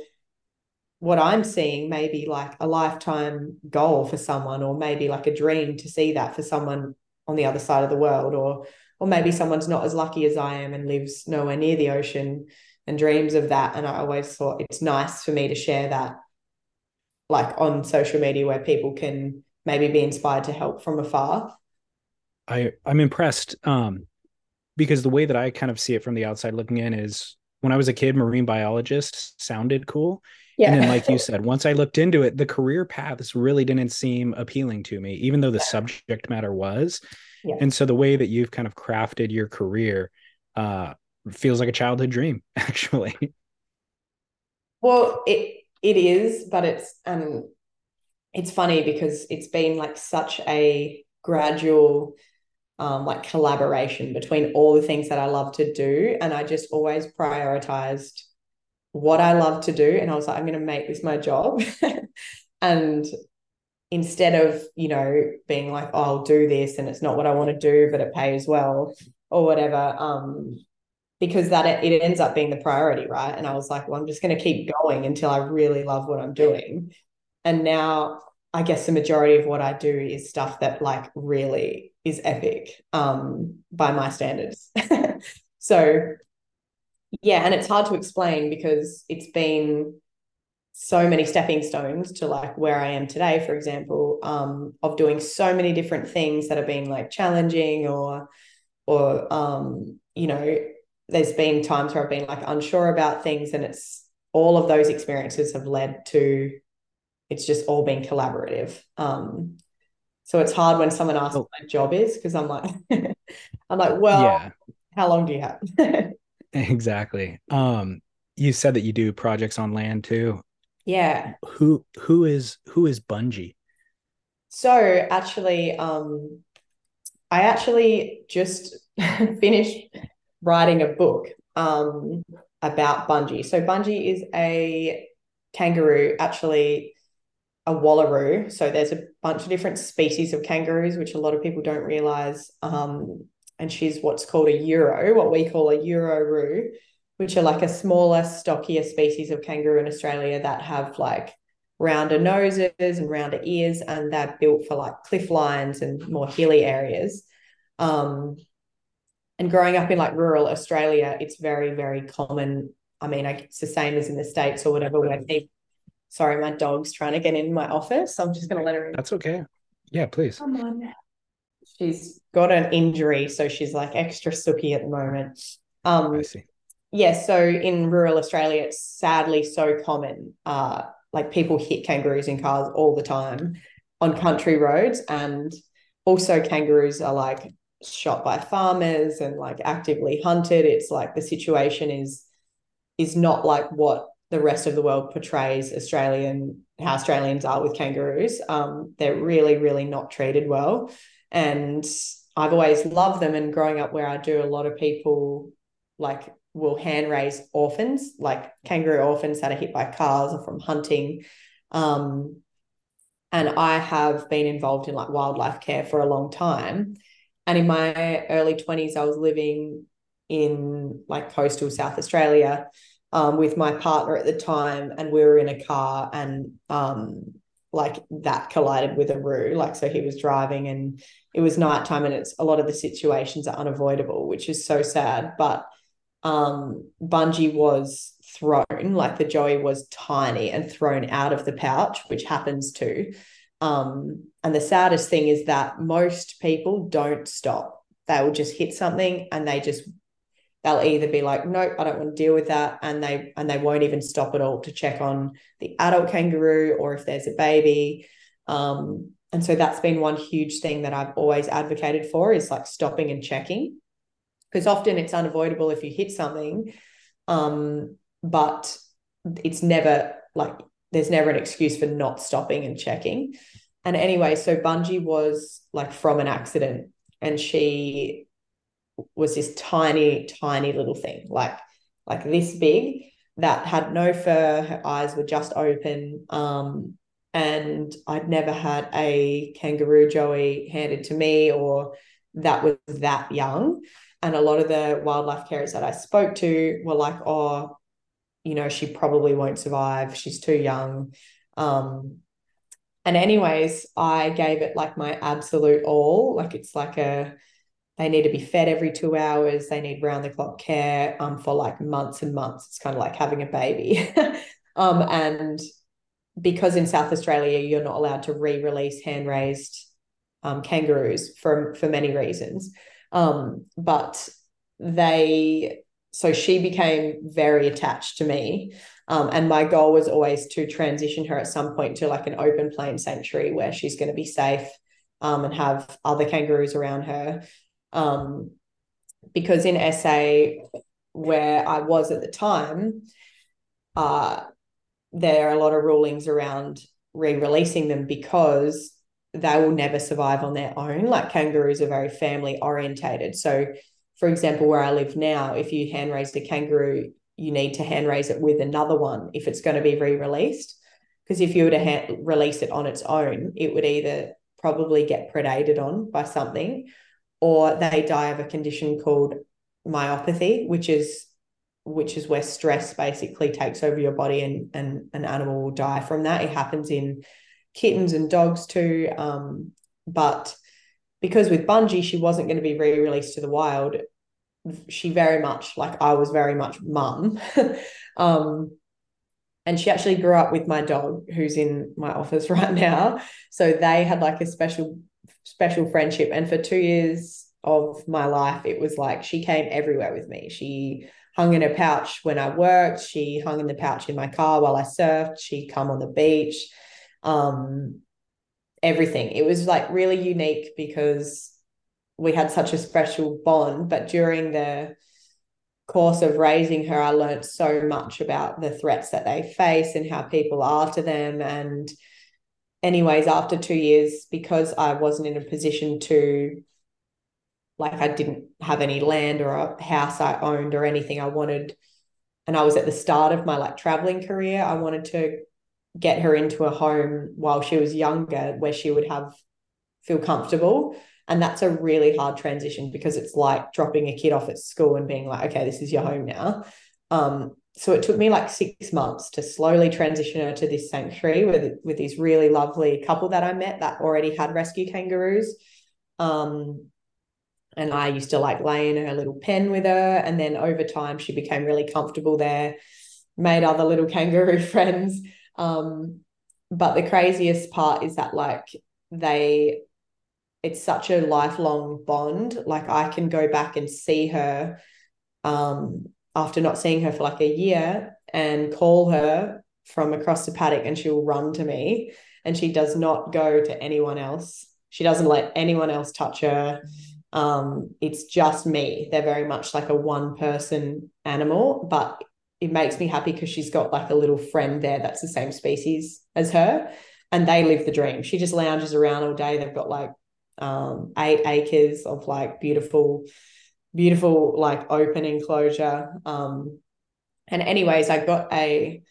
what I'm seeing may be like a lifetime goal for someone, or maybe like a dream to see that for someone on the other side of the world, or or maybe someone's not as lucky as I am and lives nowhere near the ocean and dreams of that. And I always thought it's nice for me to share that like on social media where people can maybe be inspired to help from afar. I I'm impressed um, because the way that I kind of see it from the outside looking in is when I was a kid, marine biologist sounded cool. Yeah. And then, like you said, once I looked into it, the career paths really didn't seem appealing to me, even though the subject matter was. Yeah. And so the way that you've kind of crafted your career uh, feels like a childhood dream, actually. Well, it it is, but it's um it's funny because it's been like such a gradual um, like collaboration between all the things that I love to do. And I just always prioritized what I love to do. And I was like, I'm going to make this my job. and instead of, you know, being like, oh, I'll do this and it's not what I want to do, but it pays well or whatever. Um, because that it, ends up being the priority, right? And I was like, well, I'm just going to keep going until I really love what I'm doing. And now I guess the majority of what I do is stuff that like really is epic um, by my standards. so yeah, and it's hard to explain because it's been so many stepping stones to like where I am today, for example, um, of doing so many different things that have been like challenging or or um, you know, there's been times where I've been like unsure about things and it's all of those experiences have led to it's just all been collaborative. Um, so it's hard when someone asks oh. what my job is because I'm like, I'm like, well, yeah. how long do you have? exactly. Um, you said that you do projects on land too. Yeah. Who who is who is Bungie? So actually, um, I actually just finished writing a book um about Bungie. So Bungie is a kangaroo, actually a wallaroo. So there's a bunch of different species of kangaroos, which a lot of people don't realize. Um, and she's what's called a euro, what we call a euroroo, which are like a smaller, stockier species of kangaroo in Australia that have like rounder noses and rounder ears, and they're built for like cliff lines and more hilly areas. Um, and growing up in like rural Australia, it's very, very common. I mean, it's the same as in the States or whatever, where people Sorry, my dog's trying to get in my office. So I'm just going to let her in. That's okay. Yeah, please. Come on. She's got an injury, so she's like extra sooky at the moment. Um, I see. Yeah, so in rural Australia, it's sadly so common. Uh, like people hit kangaroos in cars all the time on country roads, and also kangaroos are like shot by farmers and like actively hunted. It's like the situation is is not like what the rest of the world portrays Australian how Australians are with kangaroos. Um, they're really, really not treated well, and I've always loved them. And growing up where I do, a lot of people like will hand raise orphans, like kangaroo orphans that are hit by cars or from hunting. Um, and I have been involved in like wildlife care for a long time. And in my early 20s, I was living in like coastal South Australia um, with my partner at the time, and we were in a car, and um, like that collided with a roo. Like, so he was driving, and it was nighttime, and it's a lot of the situations are unavoidable, which is so sad. But um, Bungie was thrown, like the Joey was tiny and thrown out of the pouch, which happens too. Um, and the saddest thing is that most people don't stop. They will just hit something and they just they'll either be like nope i don't want to deal with that and they and they won't even stop at all to check on the adult kangaroo or if there's a baby. Um, and so that's been one huge thing that i've always advocated for is like stopping and checking because often it's unavoidable if you hit something um, but it's never like there's never an excuse for not stopping and checking. And anyway so bungie was like from an accident and she was this tiny, tiny little thing, like like this big, that had no fur. Her eyes were just open. Um, and I'd never had a kangaroo joey handed to me or that was that young. And a lot of the wildlife carers that I spoke to were like, oh, you know, she probably won't survive. She's too young. Um, and anyways, I gave it like my absolute all. Like it's like a they need to be fed every two hours. They need round the clock care um, for like months and months. It's kind of like having a baby. um, and because in South Australia, you're not allowed to re release hand raised um, kangaroos for, for many reasons. Um, but they, so she became very attached to me. Um, and my goal was always to transition her at some point to like an open plain sanctuary where she's going to be safe um, and have other kangaroos around her. Um, because in SA, where I was at the time, uh, there are a lot of rulings around re releasing them because they will never survive on their own. Like kangaroos are very family orientated. So, for example, where I live now, if you hand raised a kangaroo, you need to hand raise it with another one if it's going to be re released. Because if you were to release it on its own, it would either probably get predated on by something or they die of a condition called myopathy, which is which is where stress basically takes over your body and and an animal will die from that. It happens in kittens and dogs too. Um, but because with Bungie, she wasn't going to be re-released to the wild. She very much like I was very much mum. um, and she actually grew up with my dog who's in my office right now. So they had like a special special friendship. And for two years of my life, it was like she came everywhere with me. She hung in her pouch when I worked. She hung in the pouch in my car while I surfed. She'd come on the beach. Um, everything. It was like really unique because we had such a special bond. But during the course of raising her, I learned so much about the threats that they face and how people are to them. And, anyways, after two years, because I wasn't in a position to, like, I didn't have any land or a house I owned or anything, I wanted, and I was at the start of my like traveling career, I wanted to get her into a home while she was younger where she would have feel comfortable and that's a really hard transition because it's like dropping a kid off at school and being like, okay, this is your home now. Um, so it took me like six months to slowly transition her to this sanctuary with with this really lovely couple that I met that already had rescue kangaroos. Um, and I used to like lay in her little pen with her. And then over time, she became really comfortable there, made other little kangaroo friends. Um, but the craziest part is that like they it's such a lifelong bond. Like I can go back and see her um, after not seeing her for like a year and call her from across the paddock and she'll run to me and she does not go to anyone else. She doesn't let anyone else touch her. Um, it's just me. They're very much like a one person animal, but it makes me happy because she's got like a little friend there that's the same species as her and they live the dream. She just lounges around all day. They've got like um, eight acres of like beautiful, beautiful like open enclosure. Um, and anyways, I got a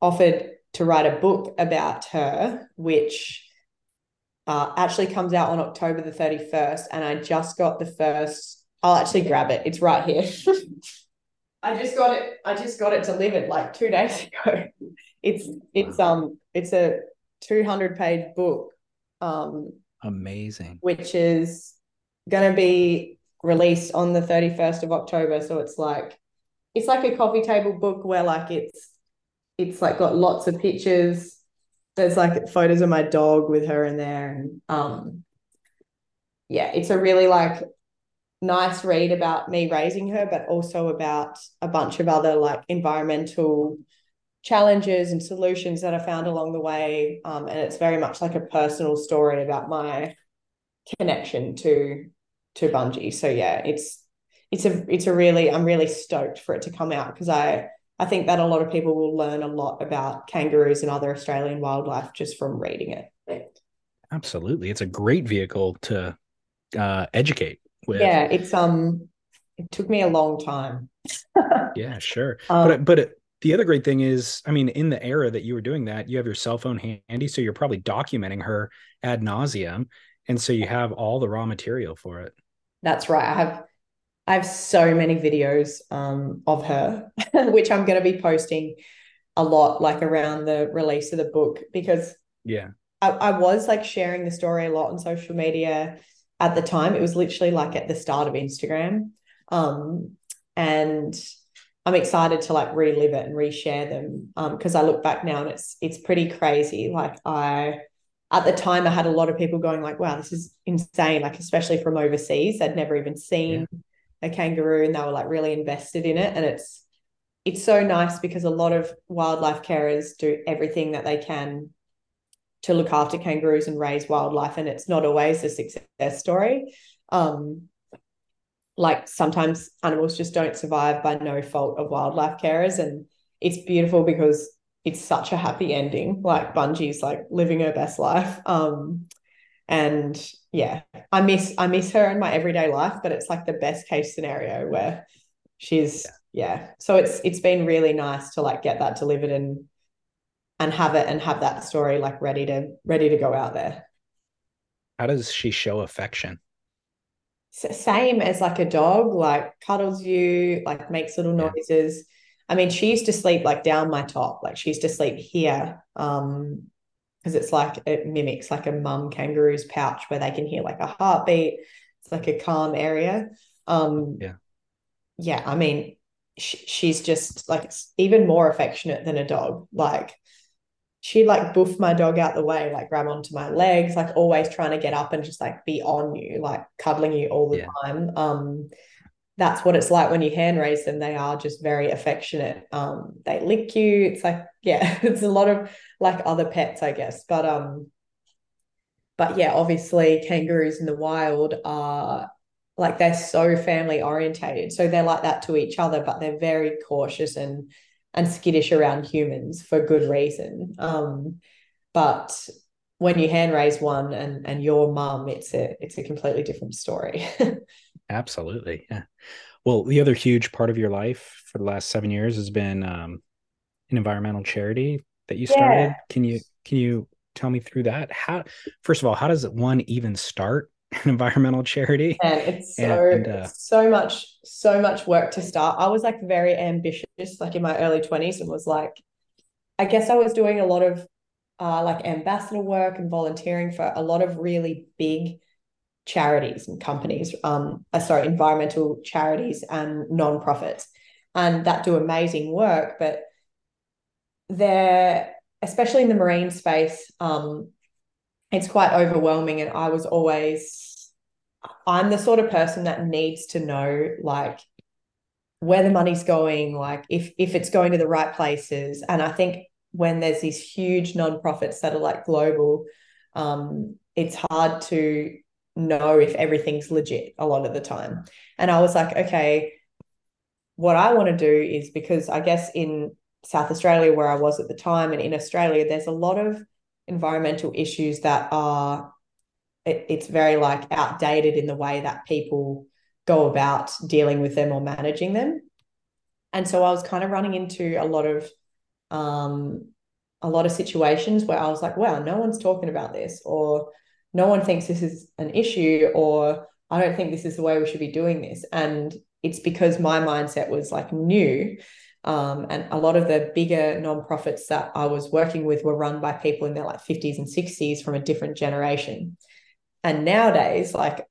offered to write a book about her, which uh, actually comes out on October the 31st. And I just got the first, I'll actually grab it. It's right here. I just got it, I just got it delivered like two days ago. It's it's um it's a 200 page book. Um Amazing. Which is going to be released on the 31st of October. So it's like, it's like a coffee table book where like it's, it's like got lots of pictures. There's like photos of my dog with her in there. And um, yeah, it's a really like nice read about me raising her, but also about a bunch of other like environmental challenges and solutions that I found along the way. Um, and it's very much like a personal story about my connection to to Bungie. So yeah, it's it's a it's a really I'm really stoked for it to come out because I I think that a lot of people will learn a lot about kangaroos and other Australian wildlife just from reading it. Absolutely, it's a great vehicle to uh, educate. With. Yeah, it's um, it took me a long time. yeah, sure, um, but but the other great thing is, I mean, in the era that you were doing that, you have your cell phone handy, so you're probably documenting her ad nauseum, and so you have all the raw material for it. That's right. I have, I have so many videos um, of her, which I'm going to be posting a lot, like around the release of the book, because yeah, I, I was like sharing the story a lot on social media at the time. It was literally like at the start of Instagram, um, and I'm excited to like relive it and reshare them because um, I look back now and it's it's pretty crazy. Like I at the time I had a lot of people going like, "Wow, this is insane!" Like especially from overseas, they'd never even seen yeah. a kangaroo and they were like really invested in it. And it's it's so nice because a lot of wildlife carers do everything that they can to look after kangaroos and raise wildlife, and it's not always a success story. Um, like sometimes animals just don't survive by no fault of wildlife carers and it's beautiful because it's such a happy ending like bungie's like living her best life um and yeah i miss i miss her in my everyday life but it's like the best case scenario where she's yeah, yeah. so it's it's been really nice to like get that delivered and and have it and have that story like ready to ready to go out there how does she show affection same as like a dog, like cuddles you, like makes little noises. Yeah. I mean, she used to sleep like down my top, like she used to sleep here. Um, because it's like it mimics like a mum kangaroo's pouch where they can hear like a heartbeat. It's like a calm area. Um, yeah, yeah. I mean, sh- she's just like even more affectionate than a dog. Like she'd like boof my dog out the way, like grab onto my legs, like always trying to get up and just like be on you, like cuddling you all the yeah. time. Um, that's what it's like when you hand raise them. They are just very affectionate. Um, they lick you. It's like, yeah, it's a lot of like other pets, I guess. But um, but yeah, obviously kangaroos in the wild are like they're so family orientated. So they're like that to each other, but they're very cautious and and skittish around humans for good reason. Um, but when you hand raise one and and your mum, it's a it's a completely different story. Absolutely. Yeah. Well, the other huge part of your life for the last seven years has been um, an environmental charity that you started. Yeah. Can you can you tell me through that? How first of all, how does one even start an environmental charity? And it's so and, uh, so much so much work to start. I was like very ambitious, like in my early twenties, and was like, I guess I was doing a lot of uh, like ambassador work and volunteering for a lot of really big charities and companies, um, uh, sorry, environmental charities and nonprofits, and that do amazing work. But they're, especially in the marine space, um, it's quite overwhelming. And I was always, I'm the sort of person that needs to know, like, where the money's going, like if if it's going to the right places. And I think when there's these huge nonprofits that are like global, um, it's hard to know if everything's legit a lot of the time. And I was like, okay, what I want to do is because I guess in South Australia, where I was at the time, and in Australia, there's a lot of environmental issues that are, it, it's very like outdated in the way that people go about dealing with them or managing them. And so I was kind of running into a lot of, um, a lot of situations where I was like, wow, no one's talking about this, or no one thinks this is an issue or I don't think this is the way we should be doing this. And it's because my mindset was like new. Um, and a lot of the bigger nonprofits that I was working with were run by people in their like 50s and 60s from a different generation. And nowadays, like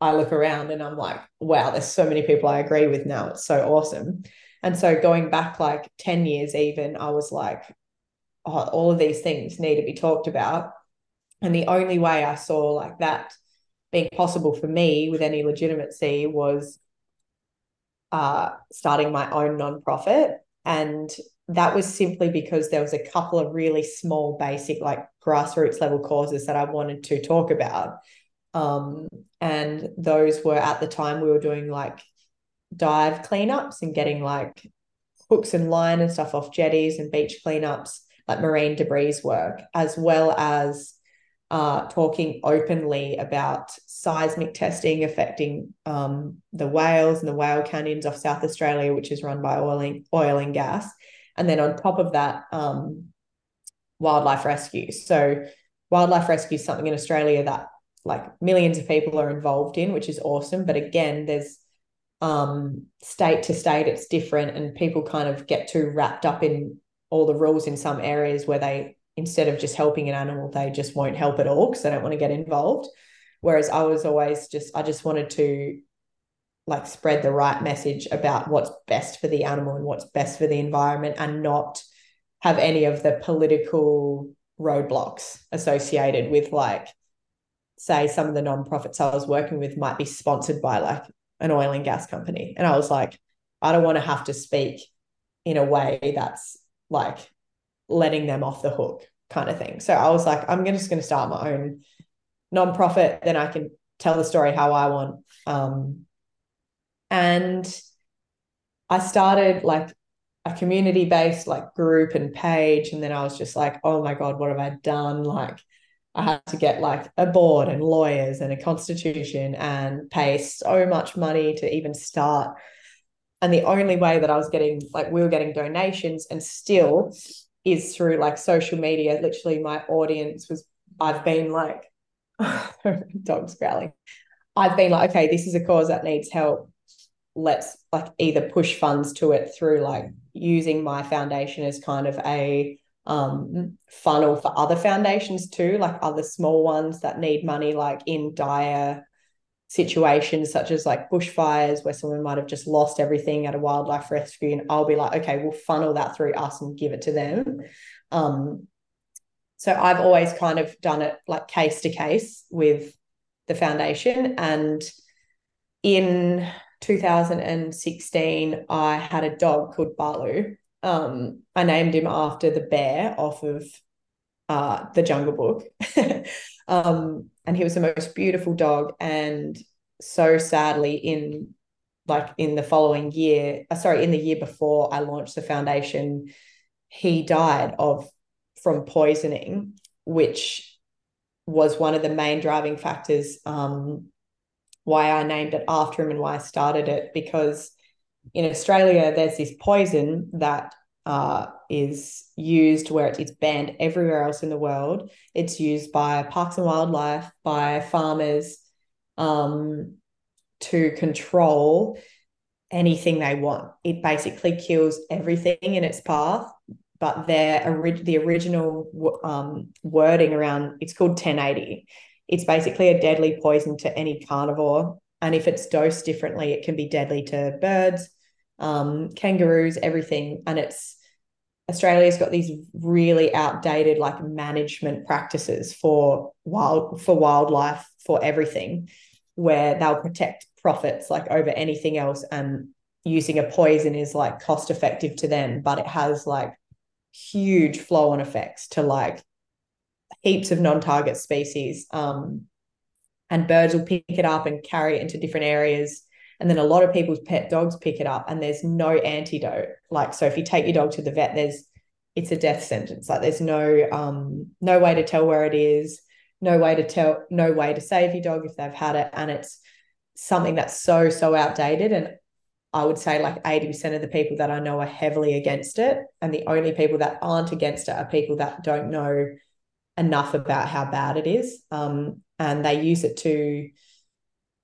I look around and I'm like, wow, there's so many people I agree with now. It's so awesome. And so going back like 10 years, even, I was like, oh, all of these things need to be talked about. And the only way I saw like that being possible for me with any legitimacy was uh, starting my own nonprofit. And that was simply because there was a couple of really small, basic, like grassroots level causes that I wanted to talk about. Um, and those were at the time we were doing like dive cleanups and getting like hooks and line and stuff off jetties and beach cleanups, like marine debris work, as well as uh, talking openly about seismic testing affecting um, the whales and the whale canyons off South Australia, which is run by oil and, oil and gas. And then on top of that, um, wildlife rescue. So, wildlife rescue is something in Australia that like millions of people are involved in, which is awesome. But again, there's um, state to state, it's different, and people kind of get too wrapped up in all the rules in some areas where they instead of just helping an animal, they just won't help at all because they don't want to get involved. Whereas I was always just, I just wanted to like spread the right message about what's best for the animal and what's best for the environment and not have any of the political roadblocks associated with like say some of the nonprofits I was working with might be sponsored by like an oil and gas company and I was like I don't want to have to speak in a way that's like letting them off the hook kind of thing. So I was like, I'm just going to start my own nonprofit. Then I can tell the story how I want. Um, and I started like a community based like group and page. And then I was just like, oh my God, what have I done? Like, I had to get like a board and lawyers and a constitution and pay so much money to even start. And the only way that I was getting, like, we were getting donations and still is through like social media. Literally, my audience was, I've been like, dogs growling. I've been like, okay, this is a cause that needs help. Let's like either push funds to it through like using my foundation as kind of a um, funnel for other foundations too, like other small ones that need money, like in dire situations such as like bushfires where someone might have just lost everything at a wildlife rescue and I'll be like okay we'll funnel that through us and give it to them. Um so I've always kind of done it like case to case with the foundation and in 2016 I had a dog called Balu um I named him after the bear off of uh the Jungle Book. Um and he was the most beautiful dog and so sadly in like in the following year uh, sorry in the year before i launched the foundation he died of from poisoning which was one of the main driving factors um, why i named it after him and why i started it because in australia there's this poison that uh, is used where it's banned everywhere else in the world. It's used by parks and wildlife, by farmers um, to control anything they want. It basically kills everything in its path. But their the original um, wording around it's called 1080. It's basically a deadly poison to any carnivore, and if it's dosed differently, it can be deadly to birds, um, kangaroos, everything. And it's Australia's got these really outdated like management practices for wild for wildlife for everything where they'll protect profits like over anything else and using a poison is like cost effective to them but it has like huge flow on effects to like heaps of non-target species um and birds will pick it up and carry it into different areas and then a lot of people's pet dogs pick it up and there's no antidote. Like, so if you take your dog to the vet, there's, it's a death sentence. Like there's no, um, no way to tell where it is, no way to tell, no way to save your dog if they've had it. And it's something that's so, so outdated. And I would say like 80% of the people that I know are heavily against it. And the only people that aren't against it are people that don't know enough about how bad it is. Um, and they use it to,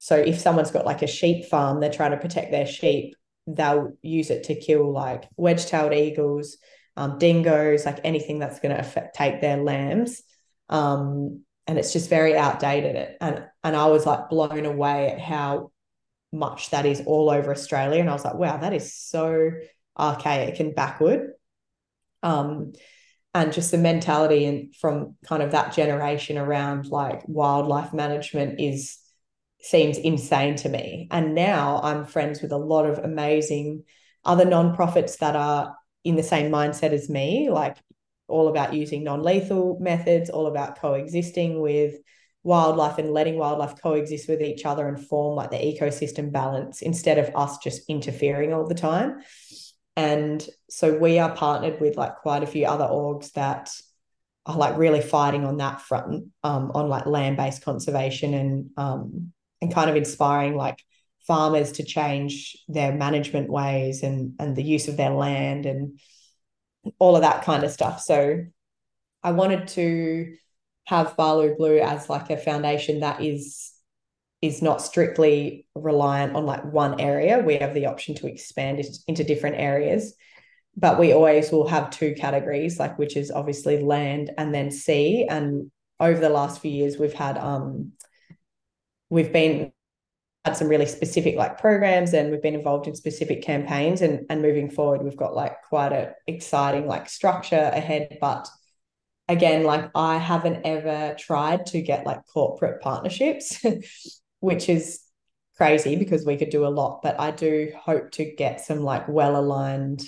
so if someone's got like a sheep farm, they're trying to protect their sheep, they'll use it to kill like wedge-tailed eagles, um, dingoes, like anything that's going to affect take their lambs. Um, and it's just very outdated. And and I was like blown away at how much that is all over Australia. And I was like, wow, that is so archaic and backward. Um, and just the mentality and from kind of that generation around like wildlife management is seems insane to me. And now I'm friends with a lot of amazing other nonprofits that are in the same mindset as me, like all about using non lethal methods, all about coexisting with wildlife and letting wildlife coexist with each other and form like the ecosystem balance instead of us just interfering all the time. And so we are partnered with like quite a few other orgs that are like really fighting on that front, um, on like land based conservation and um, and kind of inspiring like farmers to change their management ways and and the use of their land and all of that kind of stuff. So I wanted to have Balu Blue as like a foundation that is is not strictly reliant on like one area. We have the option to expand it into different areas, but we always will have two categories, like which is obviously land and then sea. And over the last few years, we've had um we've been had some really specific like programs and we've been involved in specific campaigns and and moving forward we've got like quite a exciting like structure ahead. But again like I haven't ever tried to get like corporate partnerships which is crazy because we could do a lot. But I do hope to get some like well aligned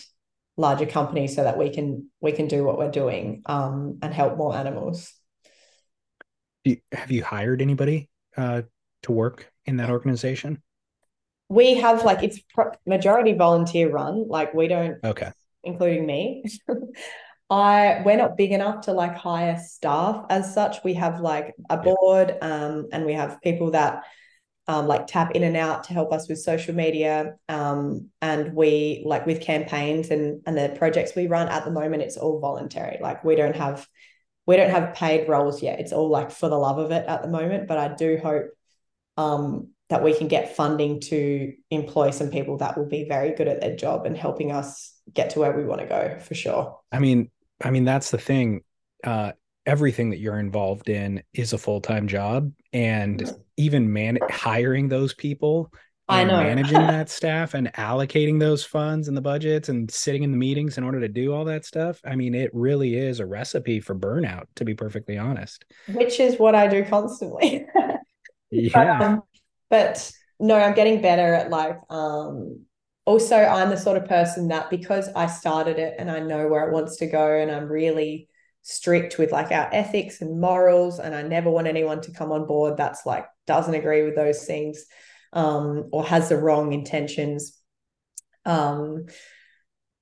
larger companies so that we can we can do what we're doing um and help more animals. Have you hired anybody uh to work in that organization? We have like it's majority volunteer run. Like we don't, okay, including me. I we're not big enough to like hire staff as such. We have like a board, um, and we have people that um, like tap in and out to help us with social media. Um, and we like with campaigns and and the projects we run at the moment, it's all voluntary. Like we don't have we don't have paid roles yet. It's all like for the love of it at the moment. But I do hope um, that we can get funding to employ some people that will be very good at their job and helping us get to where we want to go for sure. I mean, I mean, that's the thing. Uh, everything that you're involved in is a full-time job and even man hiring those people I know. managing that staff and allocating those funds and the budgets and sitting in the meetings in order to do all that stuff. I mean, it really is a recipe for burnout, to be perfectly honest. Which is what I do constantly. yeah. But, um, but no, I'm getting better at like um also I'm the sort of person that because I started it and I know where it wants to go and I'm really strict with like our ethics and morals and I never want anyone to come on board that's like doesn't agree with those things um, or has the wrong intentions. Um,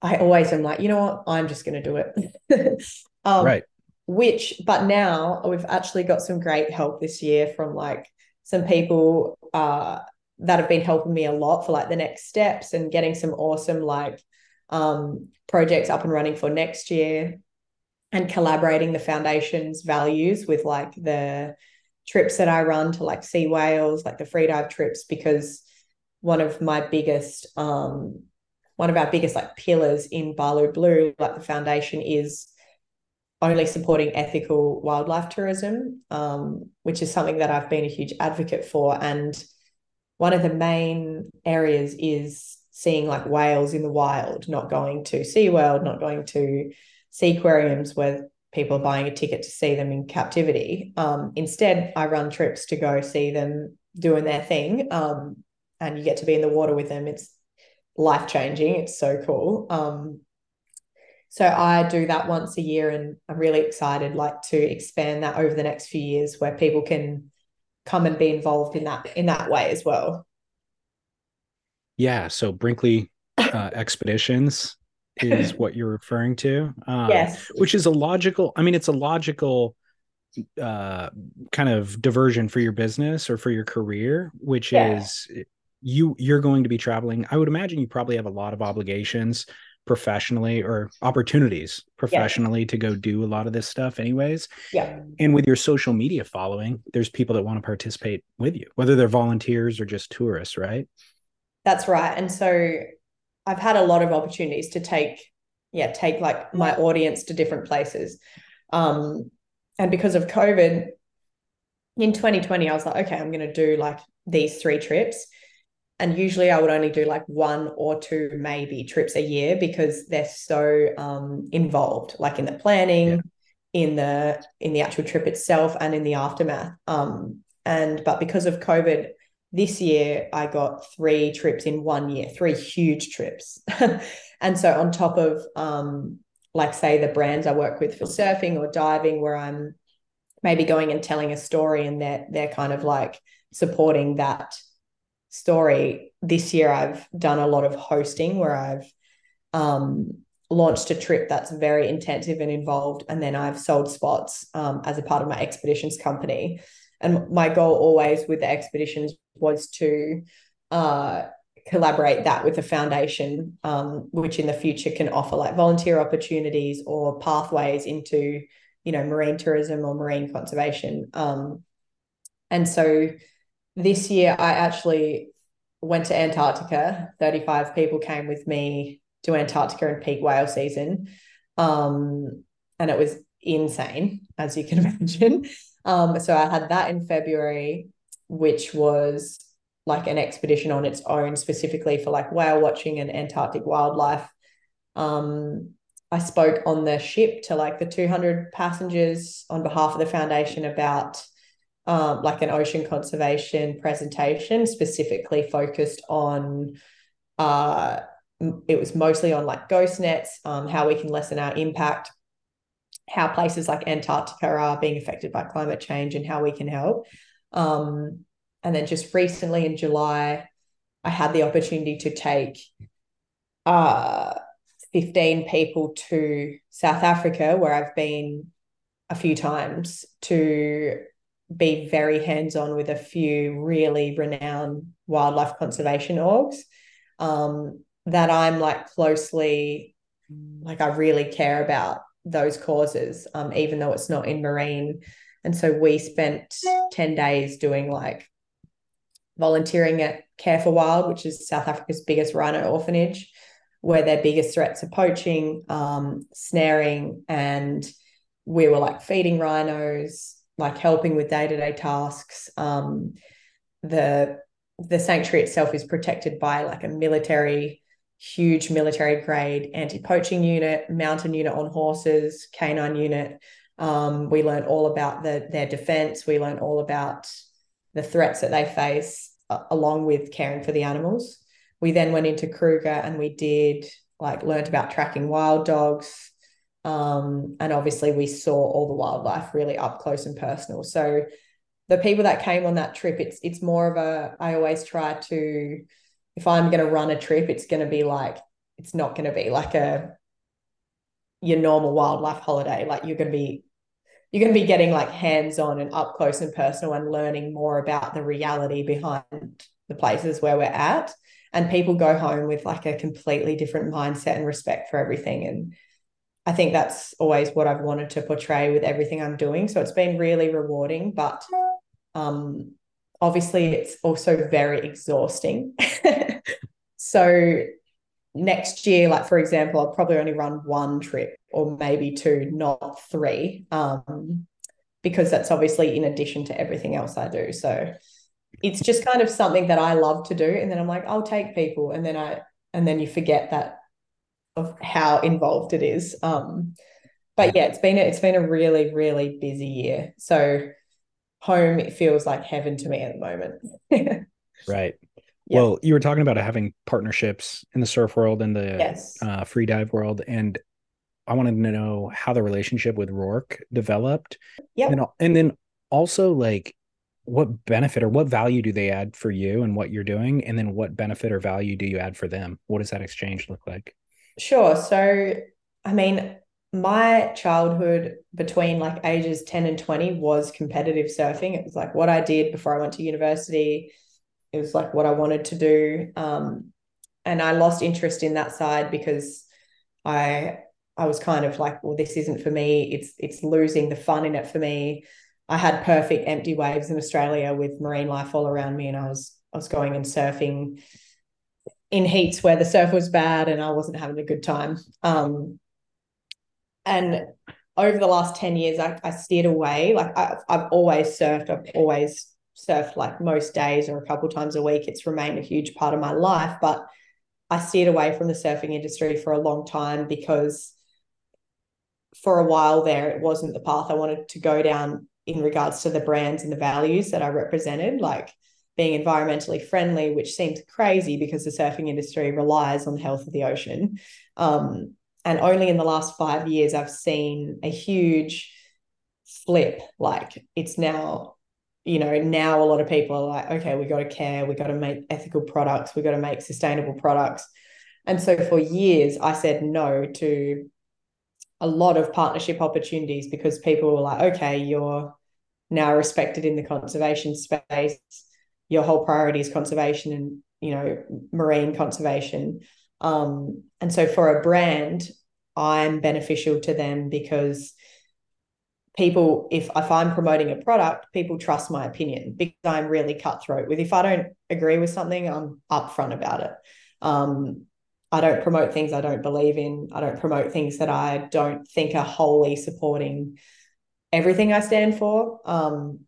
I always am like, you know what, I'm just going to do it. um, right. Which, but now we've actually got some great help this year from like some people uh, that have been helping me a lot for like the next steps and getting some awesome like um, projects up and running for next year and collaborating the foundation's values with like the trips that I run to like see whales, like the free dive trips, because one of my biggest, um, one of our biggest like pillars in Balu Blue, like the foundation, is only supporting ethical wildlife tourism, um, which is something that I've been a huge advocate for. And one of the main areas is seeing like whales in the wild, not going to SeaWorld, not going to sea aquariums where people are buying a ticket to see them in captivity. Um, instead, I run trips to go see them doing their thing. Um, and you get to be in the water with them. It's life changing. It's so cool. Um, so I do that once a year, and I'm really excited, like to expand that over the next few years, where people can come and be involved in that in that way as well. Yeah. So Brinkley uh, Expeditions is what you're referring to. Um, yes. Which is a logical, I mean, it's a logical uh, kind of diversion for your business or for your career, which yeah. is you you're going to be traveling. I would imagine you probably have a lot of obligations professionally or opportunities professionally yeah. to go do a lot of this stuff anyways. Yeah. And with your social media following, there's people that want to participate with you, whether they're volunteers or just tourists, right? That's right. And so I've had a lot of opportunities to take, yeah, take like my audience to different places. Um, and because of COVID, in 2020, I was like, okay, I'm going to do like these three trips. And usually I would only do like one or two, maybe trips a year because they're so um, involved, like in the planning, yeah. in the in the actual trip itself, and in the aftermath. Um, and but because of COVID, this year I got three trips in one year, three huge trips. and so on top of um, like say the brands I work with for surfing or diving where I'm maybe going and telling a story and they're they're kind of like supporting that story. This year I've done a lot of hosting where I've um, launched a trip that's very intensive and involved and then I've sold spots um, as a part of my expeditions company and my goal always with the expeditions was to uh, collaborate that with a foundation, um, which in the future can offer like volunteer opportunities or pathways into, you know, marine tourism or marine conservation. Um, and so this year I actually went to Antarctica. 35 people came with me to Antarctica in peak whale season. Um, and it was insane, as you can imagine. Um, so I had that in February, which was like an expedition on its own, specifically for like whale watching and Antarctic wildlife. Um, I spoke on the ship to like the 200 passengers on behalf of the foundation about um, like an ocean conservation presentation, specifically focused on. Uh, it was mostly on like ghost nets, um, how we can lessen our impact how places like Antarctica are being affected by climate change and how we can help. Um, and then just recently in July, I had the opportunity to take uh, 15 people to South Africa, where I've been a few times, to be very hands on with a few really renowned wildlife conservation orgs um, that I'm like closely, like I really care about those causes, um, even though it's not in marine. And so we spent 10 days doing like volunteering at Care for Wild, which is South Africa's biggest rhino orphanage. where their biggest threats are poaching, um, snaring, and we were like feeding rhinos, like helping with day to day tasks. Um, the the sanctuary itself is protected by like a military, huge military grade anti poaching unit, mountain unit on horses, canine unit. Um, we learned all about the, their defense. We learned all about the threats that they face, uh, along with caring for the animals we then went into Kruger and we did like learned about tracking wild dogs. Um, and obviously we saw all the wildlife really up close and personal. So the people that came on that trip, it's it's more of a I always try to if I'm gonna run a trip, it's gonna be like it's not gonna be like a your normal wildlife holiday. Like you're gonna be you're going to be getting like hands on and up close and personal and learning more about the reality behind the places where we're at and people go home with like a completely different mindset and respect for everything and i think that's always what i've wanted to portray with everything i'm doing so it's been really rewarding but um obviously it's also very exhausting so next year like for example i'll probably only run one trip or maybe two not three um because that's obviously in addition to everything else i do so it's just kind of something that I love to do. And then I'm like, I'll take people. And then I, and then you forget that of how involved it is. Um, but yeah, it's been, a, it's been a really, really busy year. So home, it feels like heaven to me at the moment. right. Yep. Well, you were talking about having partnerships in the surf world and the yes. uh, free dive world. And I wanted to know how the relationship with Roark developed. Yeah. And, and then also like what benefit or what value do they add for you and what you're doing and then what benefit or value do you add for them what does that exchange look like sure. So i mean my childhood between like ages 10 and 20 was competitive surfing. It was like what i did before i went to university. It was like what i wanted to do. Um, and i lost interest in that side because i i was kind of like well this isn't for me. It's it's losing the fun in it for me. I had perfect empty waves in Australia with marine life all around me, and I was I was going and surfing in heats where the surf was bad and I wasn't having a good time. Um, and over the last 10 years, I, I steered away. Like I, I've always surfed, I've always surfed like most days or a couple times a week. It's remained a huge part of my life, but I steered away from the surfing industry for a long time because for a while there, it wasn't the path I wanted to go down in regards to the brands and the values that I represented, like being environmentally friendly, which seems crazy because the surfing industry relies on the health of the ocean. Um, and only in the last five years, I've seen a huge flip. Like it's now, you know, now a lot of people are like, okay, we got to care, we got to make ethical products, we got to make sustainable products. And so for years, I said no to a lot of partnership opportunities because people were like, okay, you're now respected in the conservation space. Your whole priority is conservation and you know marine conservation. Um, and so for a brand, I'm beneficial to them because people, if if I'm promoting a product, people trust my opinion because I'm really cutthroat with. If I don't agree with something, I'm upfront about it. Um, I don't promote things I don't believe in. I don't promote things that I don't think are wholly supporting everything I stand for. Um,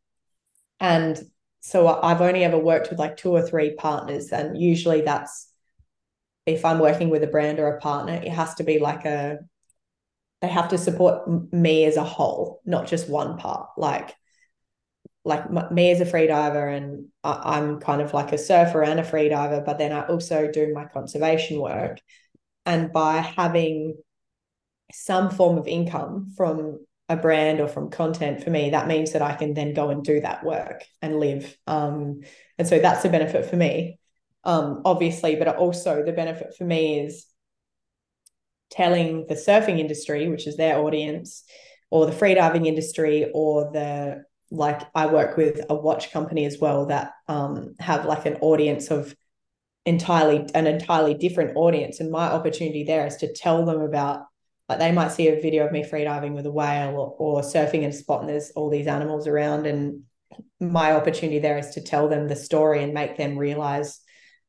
and so I've only ever worked with like two or three partners, and usually that's if I'm working with a brand or a partner, it has to be like a they have to support me as a whole, not just one part. Like like me as a freediver, and I'm kind of like a surfer and a freediver, but then I also do my conservation work. And by having some form of income from a brand or from content for me, that means that I can then go and do that work and live. Um, and so that's a benefit for me, um, obviously, but also the benefit for me is telling the surfing industry, which is their audience, or the freediving industry, or the like I work with a watch company as well that um, have like an audience of entirely an entirely different audience. And my opportunity there is to tell them about like they might see a video of me freediving with a whale or, or surfing in a spot and there's all these animals around. And my opportunity there is to tell them the story and make them realize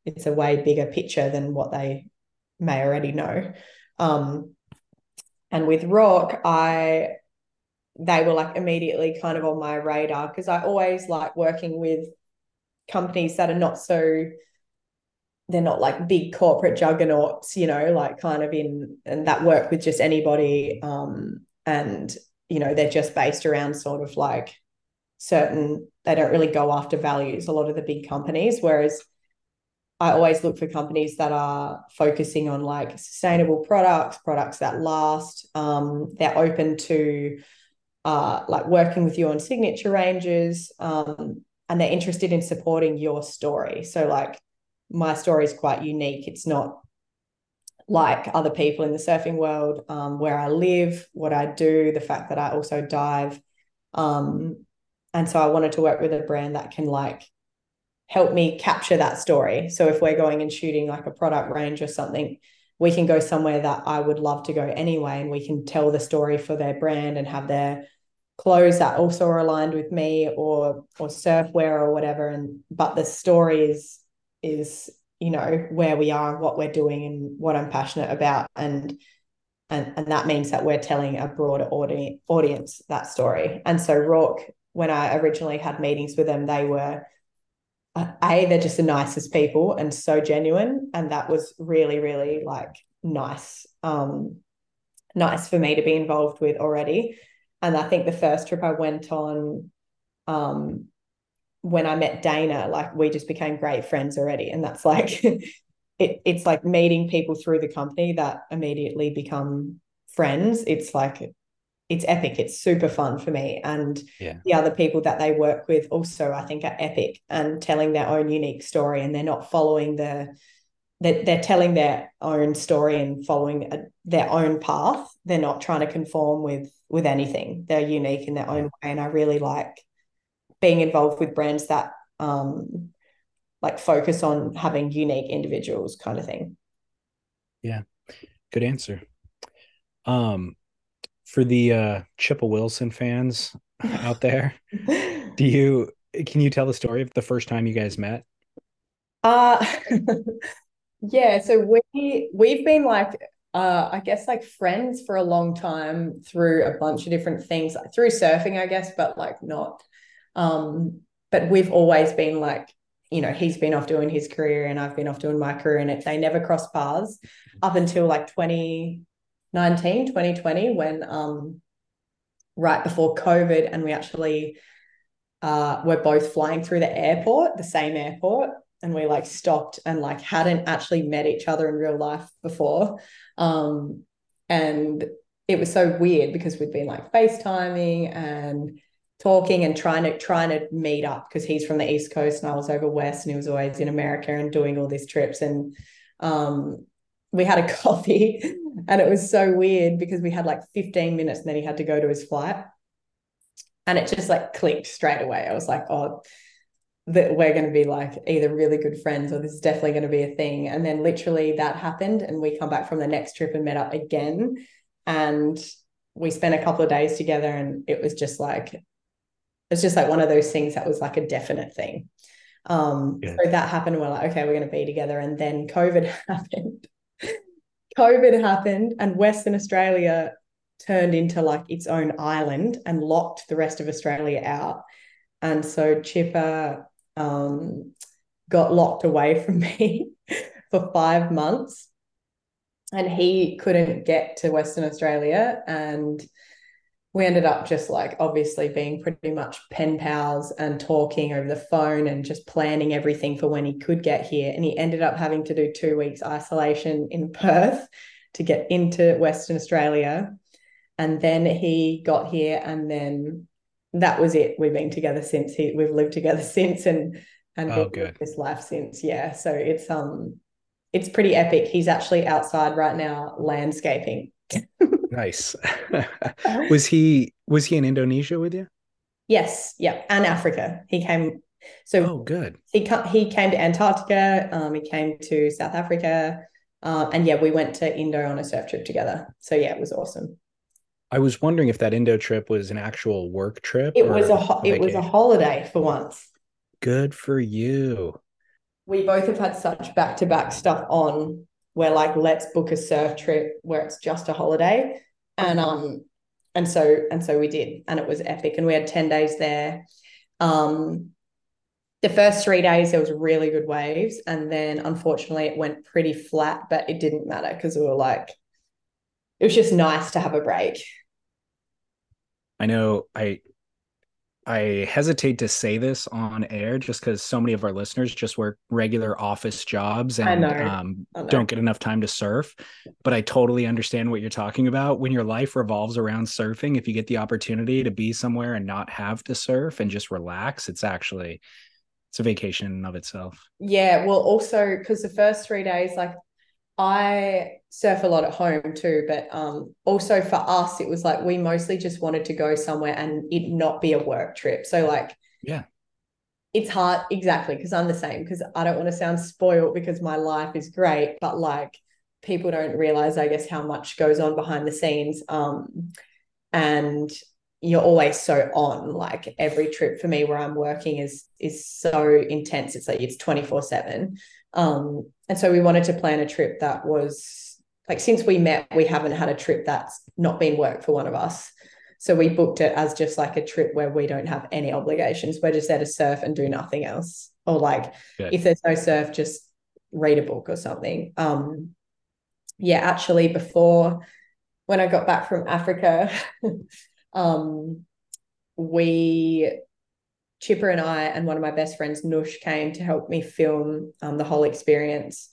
it's a way bigger picture than what they may already know. Um, and with Roark, I they were like immediately kind of on my radar because I always like working with companies that are not so they're not like big corporate juggernauts, you know, like kind of in and that work with just anybody. Um, and you know, they're just based around sort of like certain they don't really go after values, a lot of the big companies. Whereas I always look for companies that are focusing on like sustainable products, products that last. Um, they're open to uh, like working with you on signature ranges, um, and they're interested in supporting your story. So, like, my story is quite unique. It's not like other people in the surfing world, um, where I live, what I do, the fact that I also dive. Um, and so I wanted to work with a brand that can like help me capture that story. So if we're going and shooting like a product range or something, we can go somewhere that I would love to go anyway, and we can tell the story for their brand and have their clothes that also are aligned with me or or surfwear or whatever. And but the story is is you know where we are, and what we're doing, and what I'm passionate about, and and and that means that we're telling a broader audience that story. And so Roark, when I originally had meetings with them, they were a they're just the nicest people and so genuine. And that was really really like nice um nice for me to be involved with already. And i think the first trip i went on um when i met dana like we just became great friends already and that's like it, it's like meeting people through the company that immediately become friends it's like it's epic. It's super fun for me. And yeah. the other people that they work with also, I think, are epic and telling their own unique story. And they're not following the, they're, they're telling their own story and following a, their own path. They're not trying to conform with with anything. They're unique in their own way. And I really like being involved with brands that um like focus on having unique individuals kind of thing. Yeah. Good answer. Um for the uh Chippa Wilson fans out there, do you can you tell the story of the first time you guys met? Uh yeah, so we we've been like uh I guess like friends for a long time through a bunch of different things, like through surfing, I guess, but like not um but we've always been like you know he's been off doing his career and I've been off doing my career and it, they never crossed paths up until like 20 19, 2020, when um, right before COVID, and we actually uh, were both flying through the airport, the same airport, and we like stopped and like hadn't actually met each other in real life before. Um, and it was so weird because we'd been like FaceTiming and talking and trying to trying to meet up because he's from the East Coast and I was over West and he was always in America and doing all these trips. And um we had a coffee and it was so weird because we had like 15 minutes and then he had to go to his flight. And it just like clicked straight away. I was like oh that we're going to be like either really good friends or this is definitely going to be a thing. And then literally that happened and we come back from the next trip and met up again. And we spent a couple of days together and it was just like it's just like one of those things that was like a definite thing um yeah. so that happened we're like okay we're going to be together and then covid happened COVID happened and Western Australia turned into like its own island and locked the rest of Australia out. And so Chippa um, got locked away from me for five months. And he couldn't get to Western Australia. And we ended up just like obviously being pretty much pen pals and talking over the phone and just planning everything for when he could get here. And he ended up having to do two weeks isolation in Perth to get into Western Australia. And then he got here and then that was it. We've been together since he we've lived together since and and oh, this life since. Yeah. So it's um it's pretty epic. He's actually outside right now landscaping nice. was he was he in Indonesia with you? Yes, yeah, and Africa. He came. So oh, good. He he came to Antarctica. Um, he came to South Africa, uh, and yeah, we went to Indo on a surf trip together. So yeah, it was awesome. I was wondering if that Indo trip was an actual work trip. It was a, ho- a it was a holiday for once. Good for you. We both have had such back to back stuff on we're like, let's book a surf trip where it's just a holiday. And um and so and so we did. And it was epic. And we had 10 days there. Um the first three days there was really good waves. And then unfortunately it went pretty flat but it didn't matter because we were like it was just nice to have a break. I know i I hesitate to say this on air just because so many of our listeners just work regular office jobs and um, don't get enough time to surf. But I totally understand what you're talking about. When your life revolves around surfing, if you get the opportunity to be somewhere and not have to surf and just relax, it's actually it's a vacation of itself. Yeah. Well, also because the first three days, like I surf a lot at home too, but um, also for us, it was like we mostly just wanted to go somewhere and it not be a work trip. So like, yeah, it's hard exactly because I'm the same because I don't want to sound spoiled because my life is great, but like people don't realize, I guess, how much goes on behind the scenes. Um, and you're always so on. Like every trip for me where I'm working is is so intense. It's like it's 24 seven. Um, and so we wanted to plan a trip that was like since we met, we haven't had a trip that's not been work for one of us. So we booked it as just like a trip where we don't have any obligations. We're just there to surf and do nothing else. Or like if there's no surf, just read a book or something. Um, yeah, actually, before when I got back from Africa, um, we Chippa and I and one of my best friends, Nush, came to help me film um, the whole experience.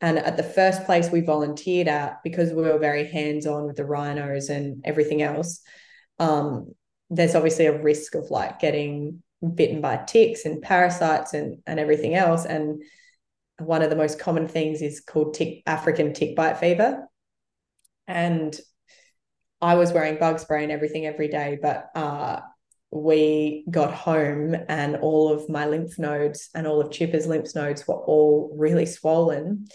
And at the first place we volunteered at, because we were very hands on with the rhinos and everything else, um, there's obviously a risk of like getting bitten by ticks and parasites and, and everything else. And one of the most common things is called tick, African tick bite fever. And I was wearing bug spray and everything every day, but uh, we got home and all of my lymph nodes and all of Chippa's lymph nodes were all really swollen.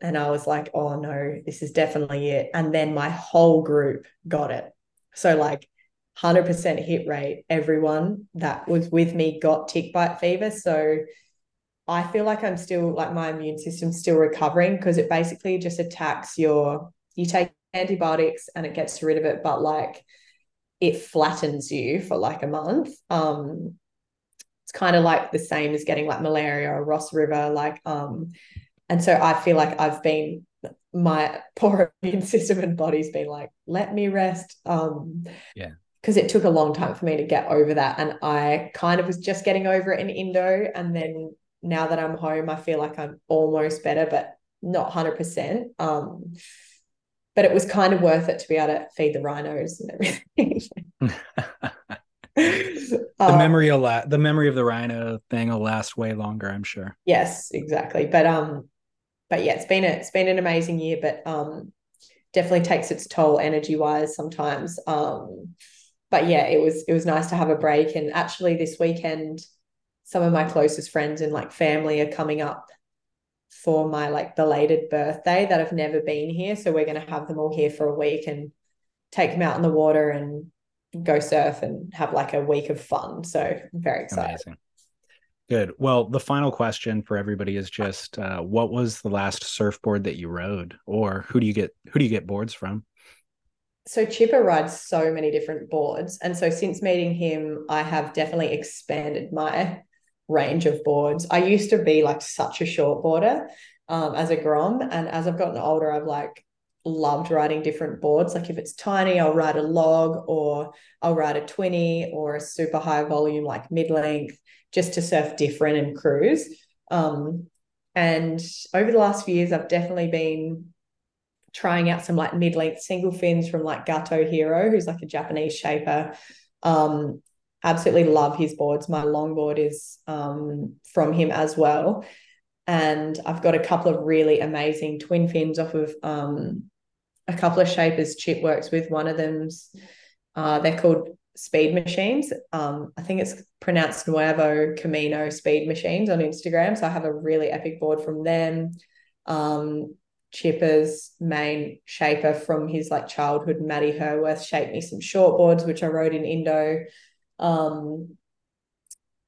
And I was like, oh no, this is definitely it. And then my whole group got it. So, like, 100% hit rate, everyone that was with me got tick bite fever. So, I feel like I'm still like my immune system's still recovering because it basically just attacks your, you take antibiotics and it gets rid of it. But like, it flattens you for like a month. Um, it's kind of like the same as getting like malaria or Ross River, like um, and so I feel like I've been my poor immune system and body's been like, let me rest. Um, yeah. Because it took a long time for me to get over that. And I kind of was just getting over it in Indo. And then now that I'm home, I feel like I'm almost better, but not 100%. Um, but it was kind of worth it to be able to feed the rhinos and everything. the um, memory will la- the memory of the rhino thing will last way longer, I'm sure. Yes, exactly. But um, but yeah, it's been a, it's been an amazing year, but um, definitely takes its toll energy wise sometimes. Um, but yeah, it was it was nice to have a break. And actually, this weekend, some of my closest friends and like family are coming up for my like belated birthday that have never been here. So we're going to have them all here for a week and take them out in the water and go surf and have like a week of fun. So I'm very excited. Amazing. Good. Well, the final question for everybody is just uh, what was the last surfboard that you rode or who do you get who do you get boards from? So Chippa rides so many different boards and so since meeting him I have definitely expanded my range of boards. I used to be like such a short boarder um, as a grom, and as I've gotten older, I've like loved riding different boards. Like if it's tiny, I'll ride a log, or I'll ride a twenty, or a super high volume like mid length, just to surf different and cruise. Um, and over the last few years, I've definitely been trying out some like mid length single fins from like Gato Heroi, who's like a Japanese shaper. Um, absolutely love his boards. My longboard is um, from him as well. And I've got a couple of really amazing twin fins off of um, a couple of shapers Chip works with. One of them's uh, they're called speed machines. Um, I think it's pronounced Nuevo Camino speed machines on Instagram. So I have a really epic board from them. Um, Chippa's main shaper from his like childhood, Maddie Herworth, shaped me some short boards, which I rode in Indo. Um,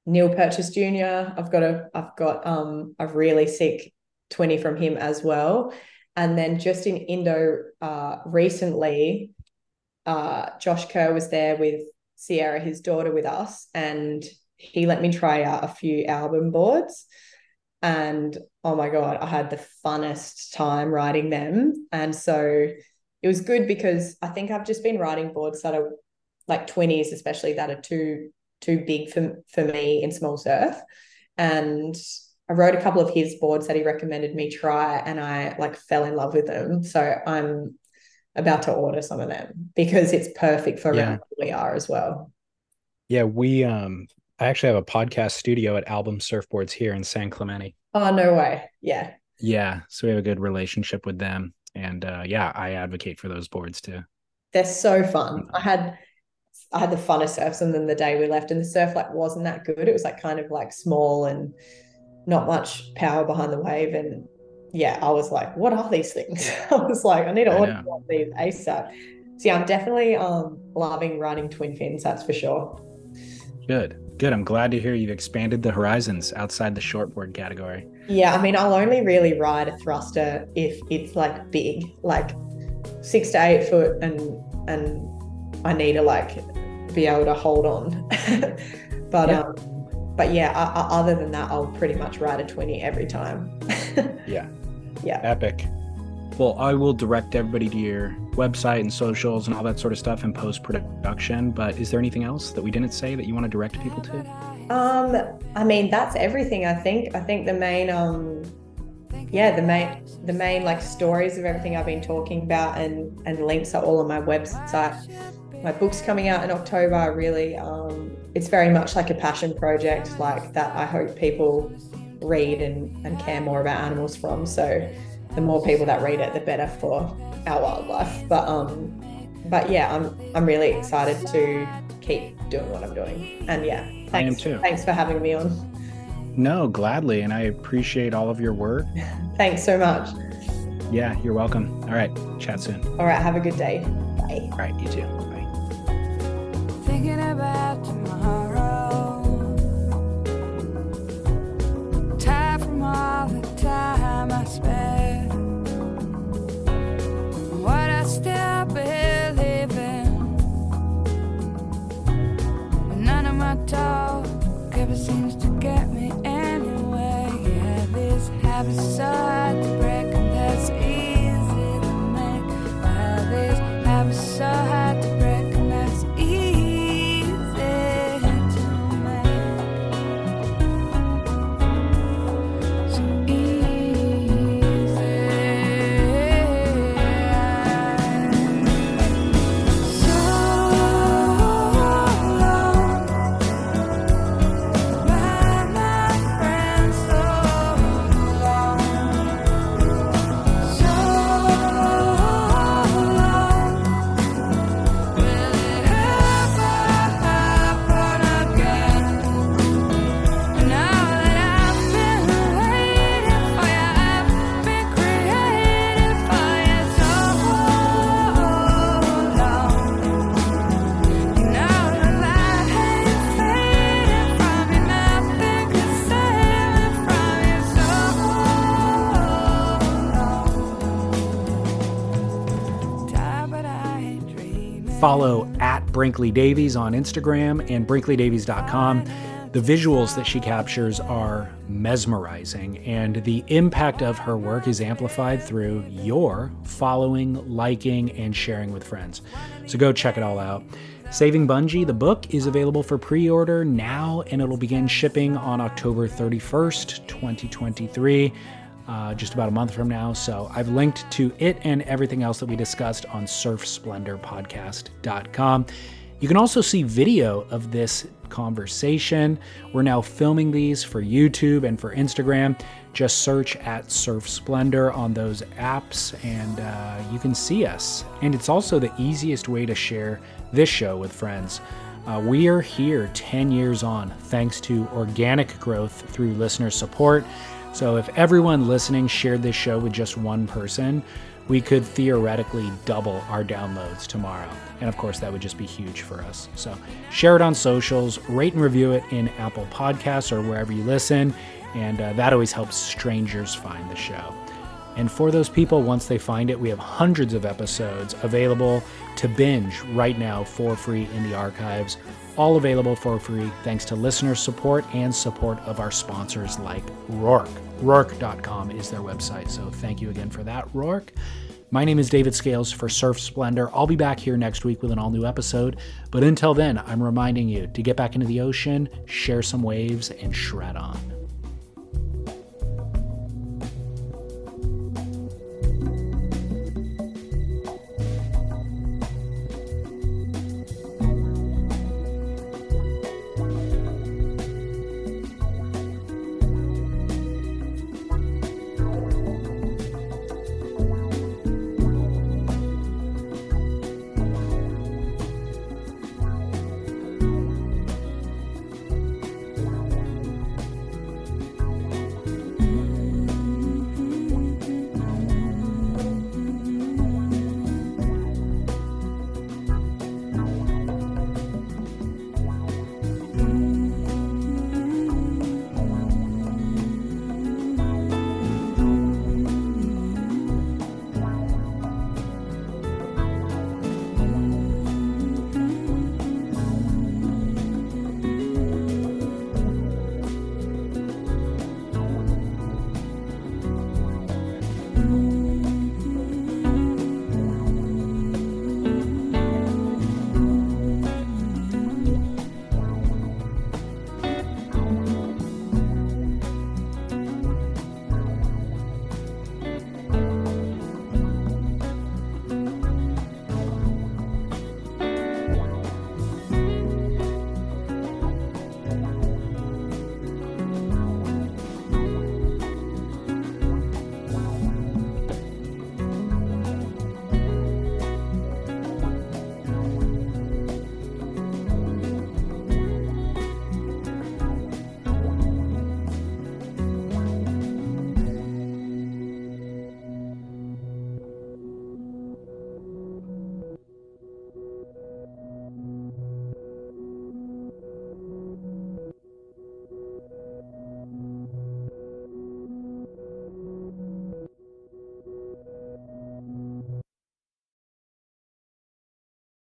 Neil Purchase Jr. I've got a I've got um a really sick 20 from him as well. And then just in Indo uh, recently, uh, Josh Kerr was there with Sierra, his daughter, with us, and he let me try out a few album boards. And oh my God, I had the funnest time writing them. And so it was good because I think I've just been writing boards that are like 20s, especially that are too too big for, for me in small surf. And I rode a couple of his boards that he recommended me try, and I like fell in love with them. So I'm about to order some of them because it's perfect for yeah. we are as well. Yeah, we um I actually have a podcast studio at Album Surfboards here in San Clemente. Oh no way. Yeah. Yeah. So we have a good relationship with them. And uh yeah, I advocate for those boards too. They're so fun. I had I had the funnest surfs and then the day we left and the surf like wasn't that good. It was like kind of like small and not much power behind the wave. And yeah, I was like, what are these things? I was like, I need to order one of these ASAP. So yeah, I'm definitely um loving riding twin fins, that's for sure. Good. Good. I'm glad to hear you've expanded the horizons outside the shortboard category. Yeah, I mean, I'll only really ride a thruster if it's like big, like six to eight foot, and and I need to like be able to hold on. but yeah. um, but yeah, I, I, other than that, I'll pretty much ride a 20 every time. yeah. Yeah. Epic. Well, I will direct everybody to your website and socials and all that sort of stuff in post production. But is there anything else that we didn't say that you want to direct people to? Um, I mean, that's everything. I think. I think the main, um, yeah, the main, the main like stories of everything I've been talking about and and links are all on my website my book's coming out in October. Really, um, it's very much like a passion project, like that I hope people read and, and care more about animals from. So the more people that read it, the better for our wildlife. But um, but yeah, I'm I'm really excited to keep doing what I'm doing. And yeah, thanks, I am too. Thanks for having me on. No, gladly, and I appreciate all of your work. thanks so much. Yeah, you're welcome. All right, chat soon. All right, have a good day. Bye. All right, you too. Seems to get me Follow at Brinkley Davies on Instagram and brinkleydavies.com. The visuals that she captures are mesmerizing, and the impact of her work is amplified through your following, liking, and sharing with friends. So go check it all out. Saving Bungee, the book, is available for pre order now, and it'll begin shipping on October 31st, 2023 uh, just about a month from now. So I've linked to it and everything else that we discussed on surfsplendorpodcast.com. You can also see video of this conversation. We're now filming these for YouTube and for Instagram. Just search at Surf Splendor on those apps and uh, you can see us. And it's also the easiest way to share this show with friends. Uh, we are here 10 years on thanks to organic growth through listener support so if everyone listening shared this show with just one person, we could theoretically double our downloads tomorrow. And of course, that would just be huge for us. So share it on socials, rate and review it in Apple Podcasts or wherever you listen. and uh, that always helps strangers find the show. And for those people, once they find it, we have hundreds of episodes available to binge right now for free in the archives. All available for free thanks to listener support and support of our sponsors like Roark. Roark.com is their website. So thank you again for that, Roark. My name is David Scales for Surf Splendor. I'll be back here next week with an all new episode. But until then, I'm reminding you to get back into the ocean, share some waves, and shred on.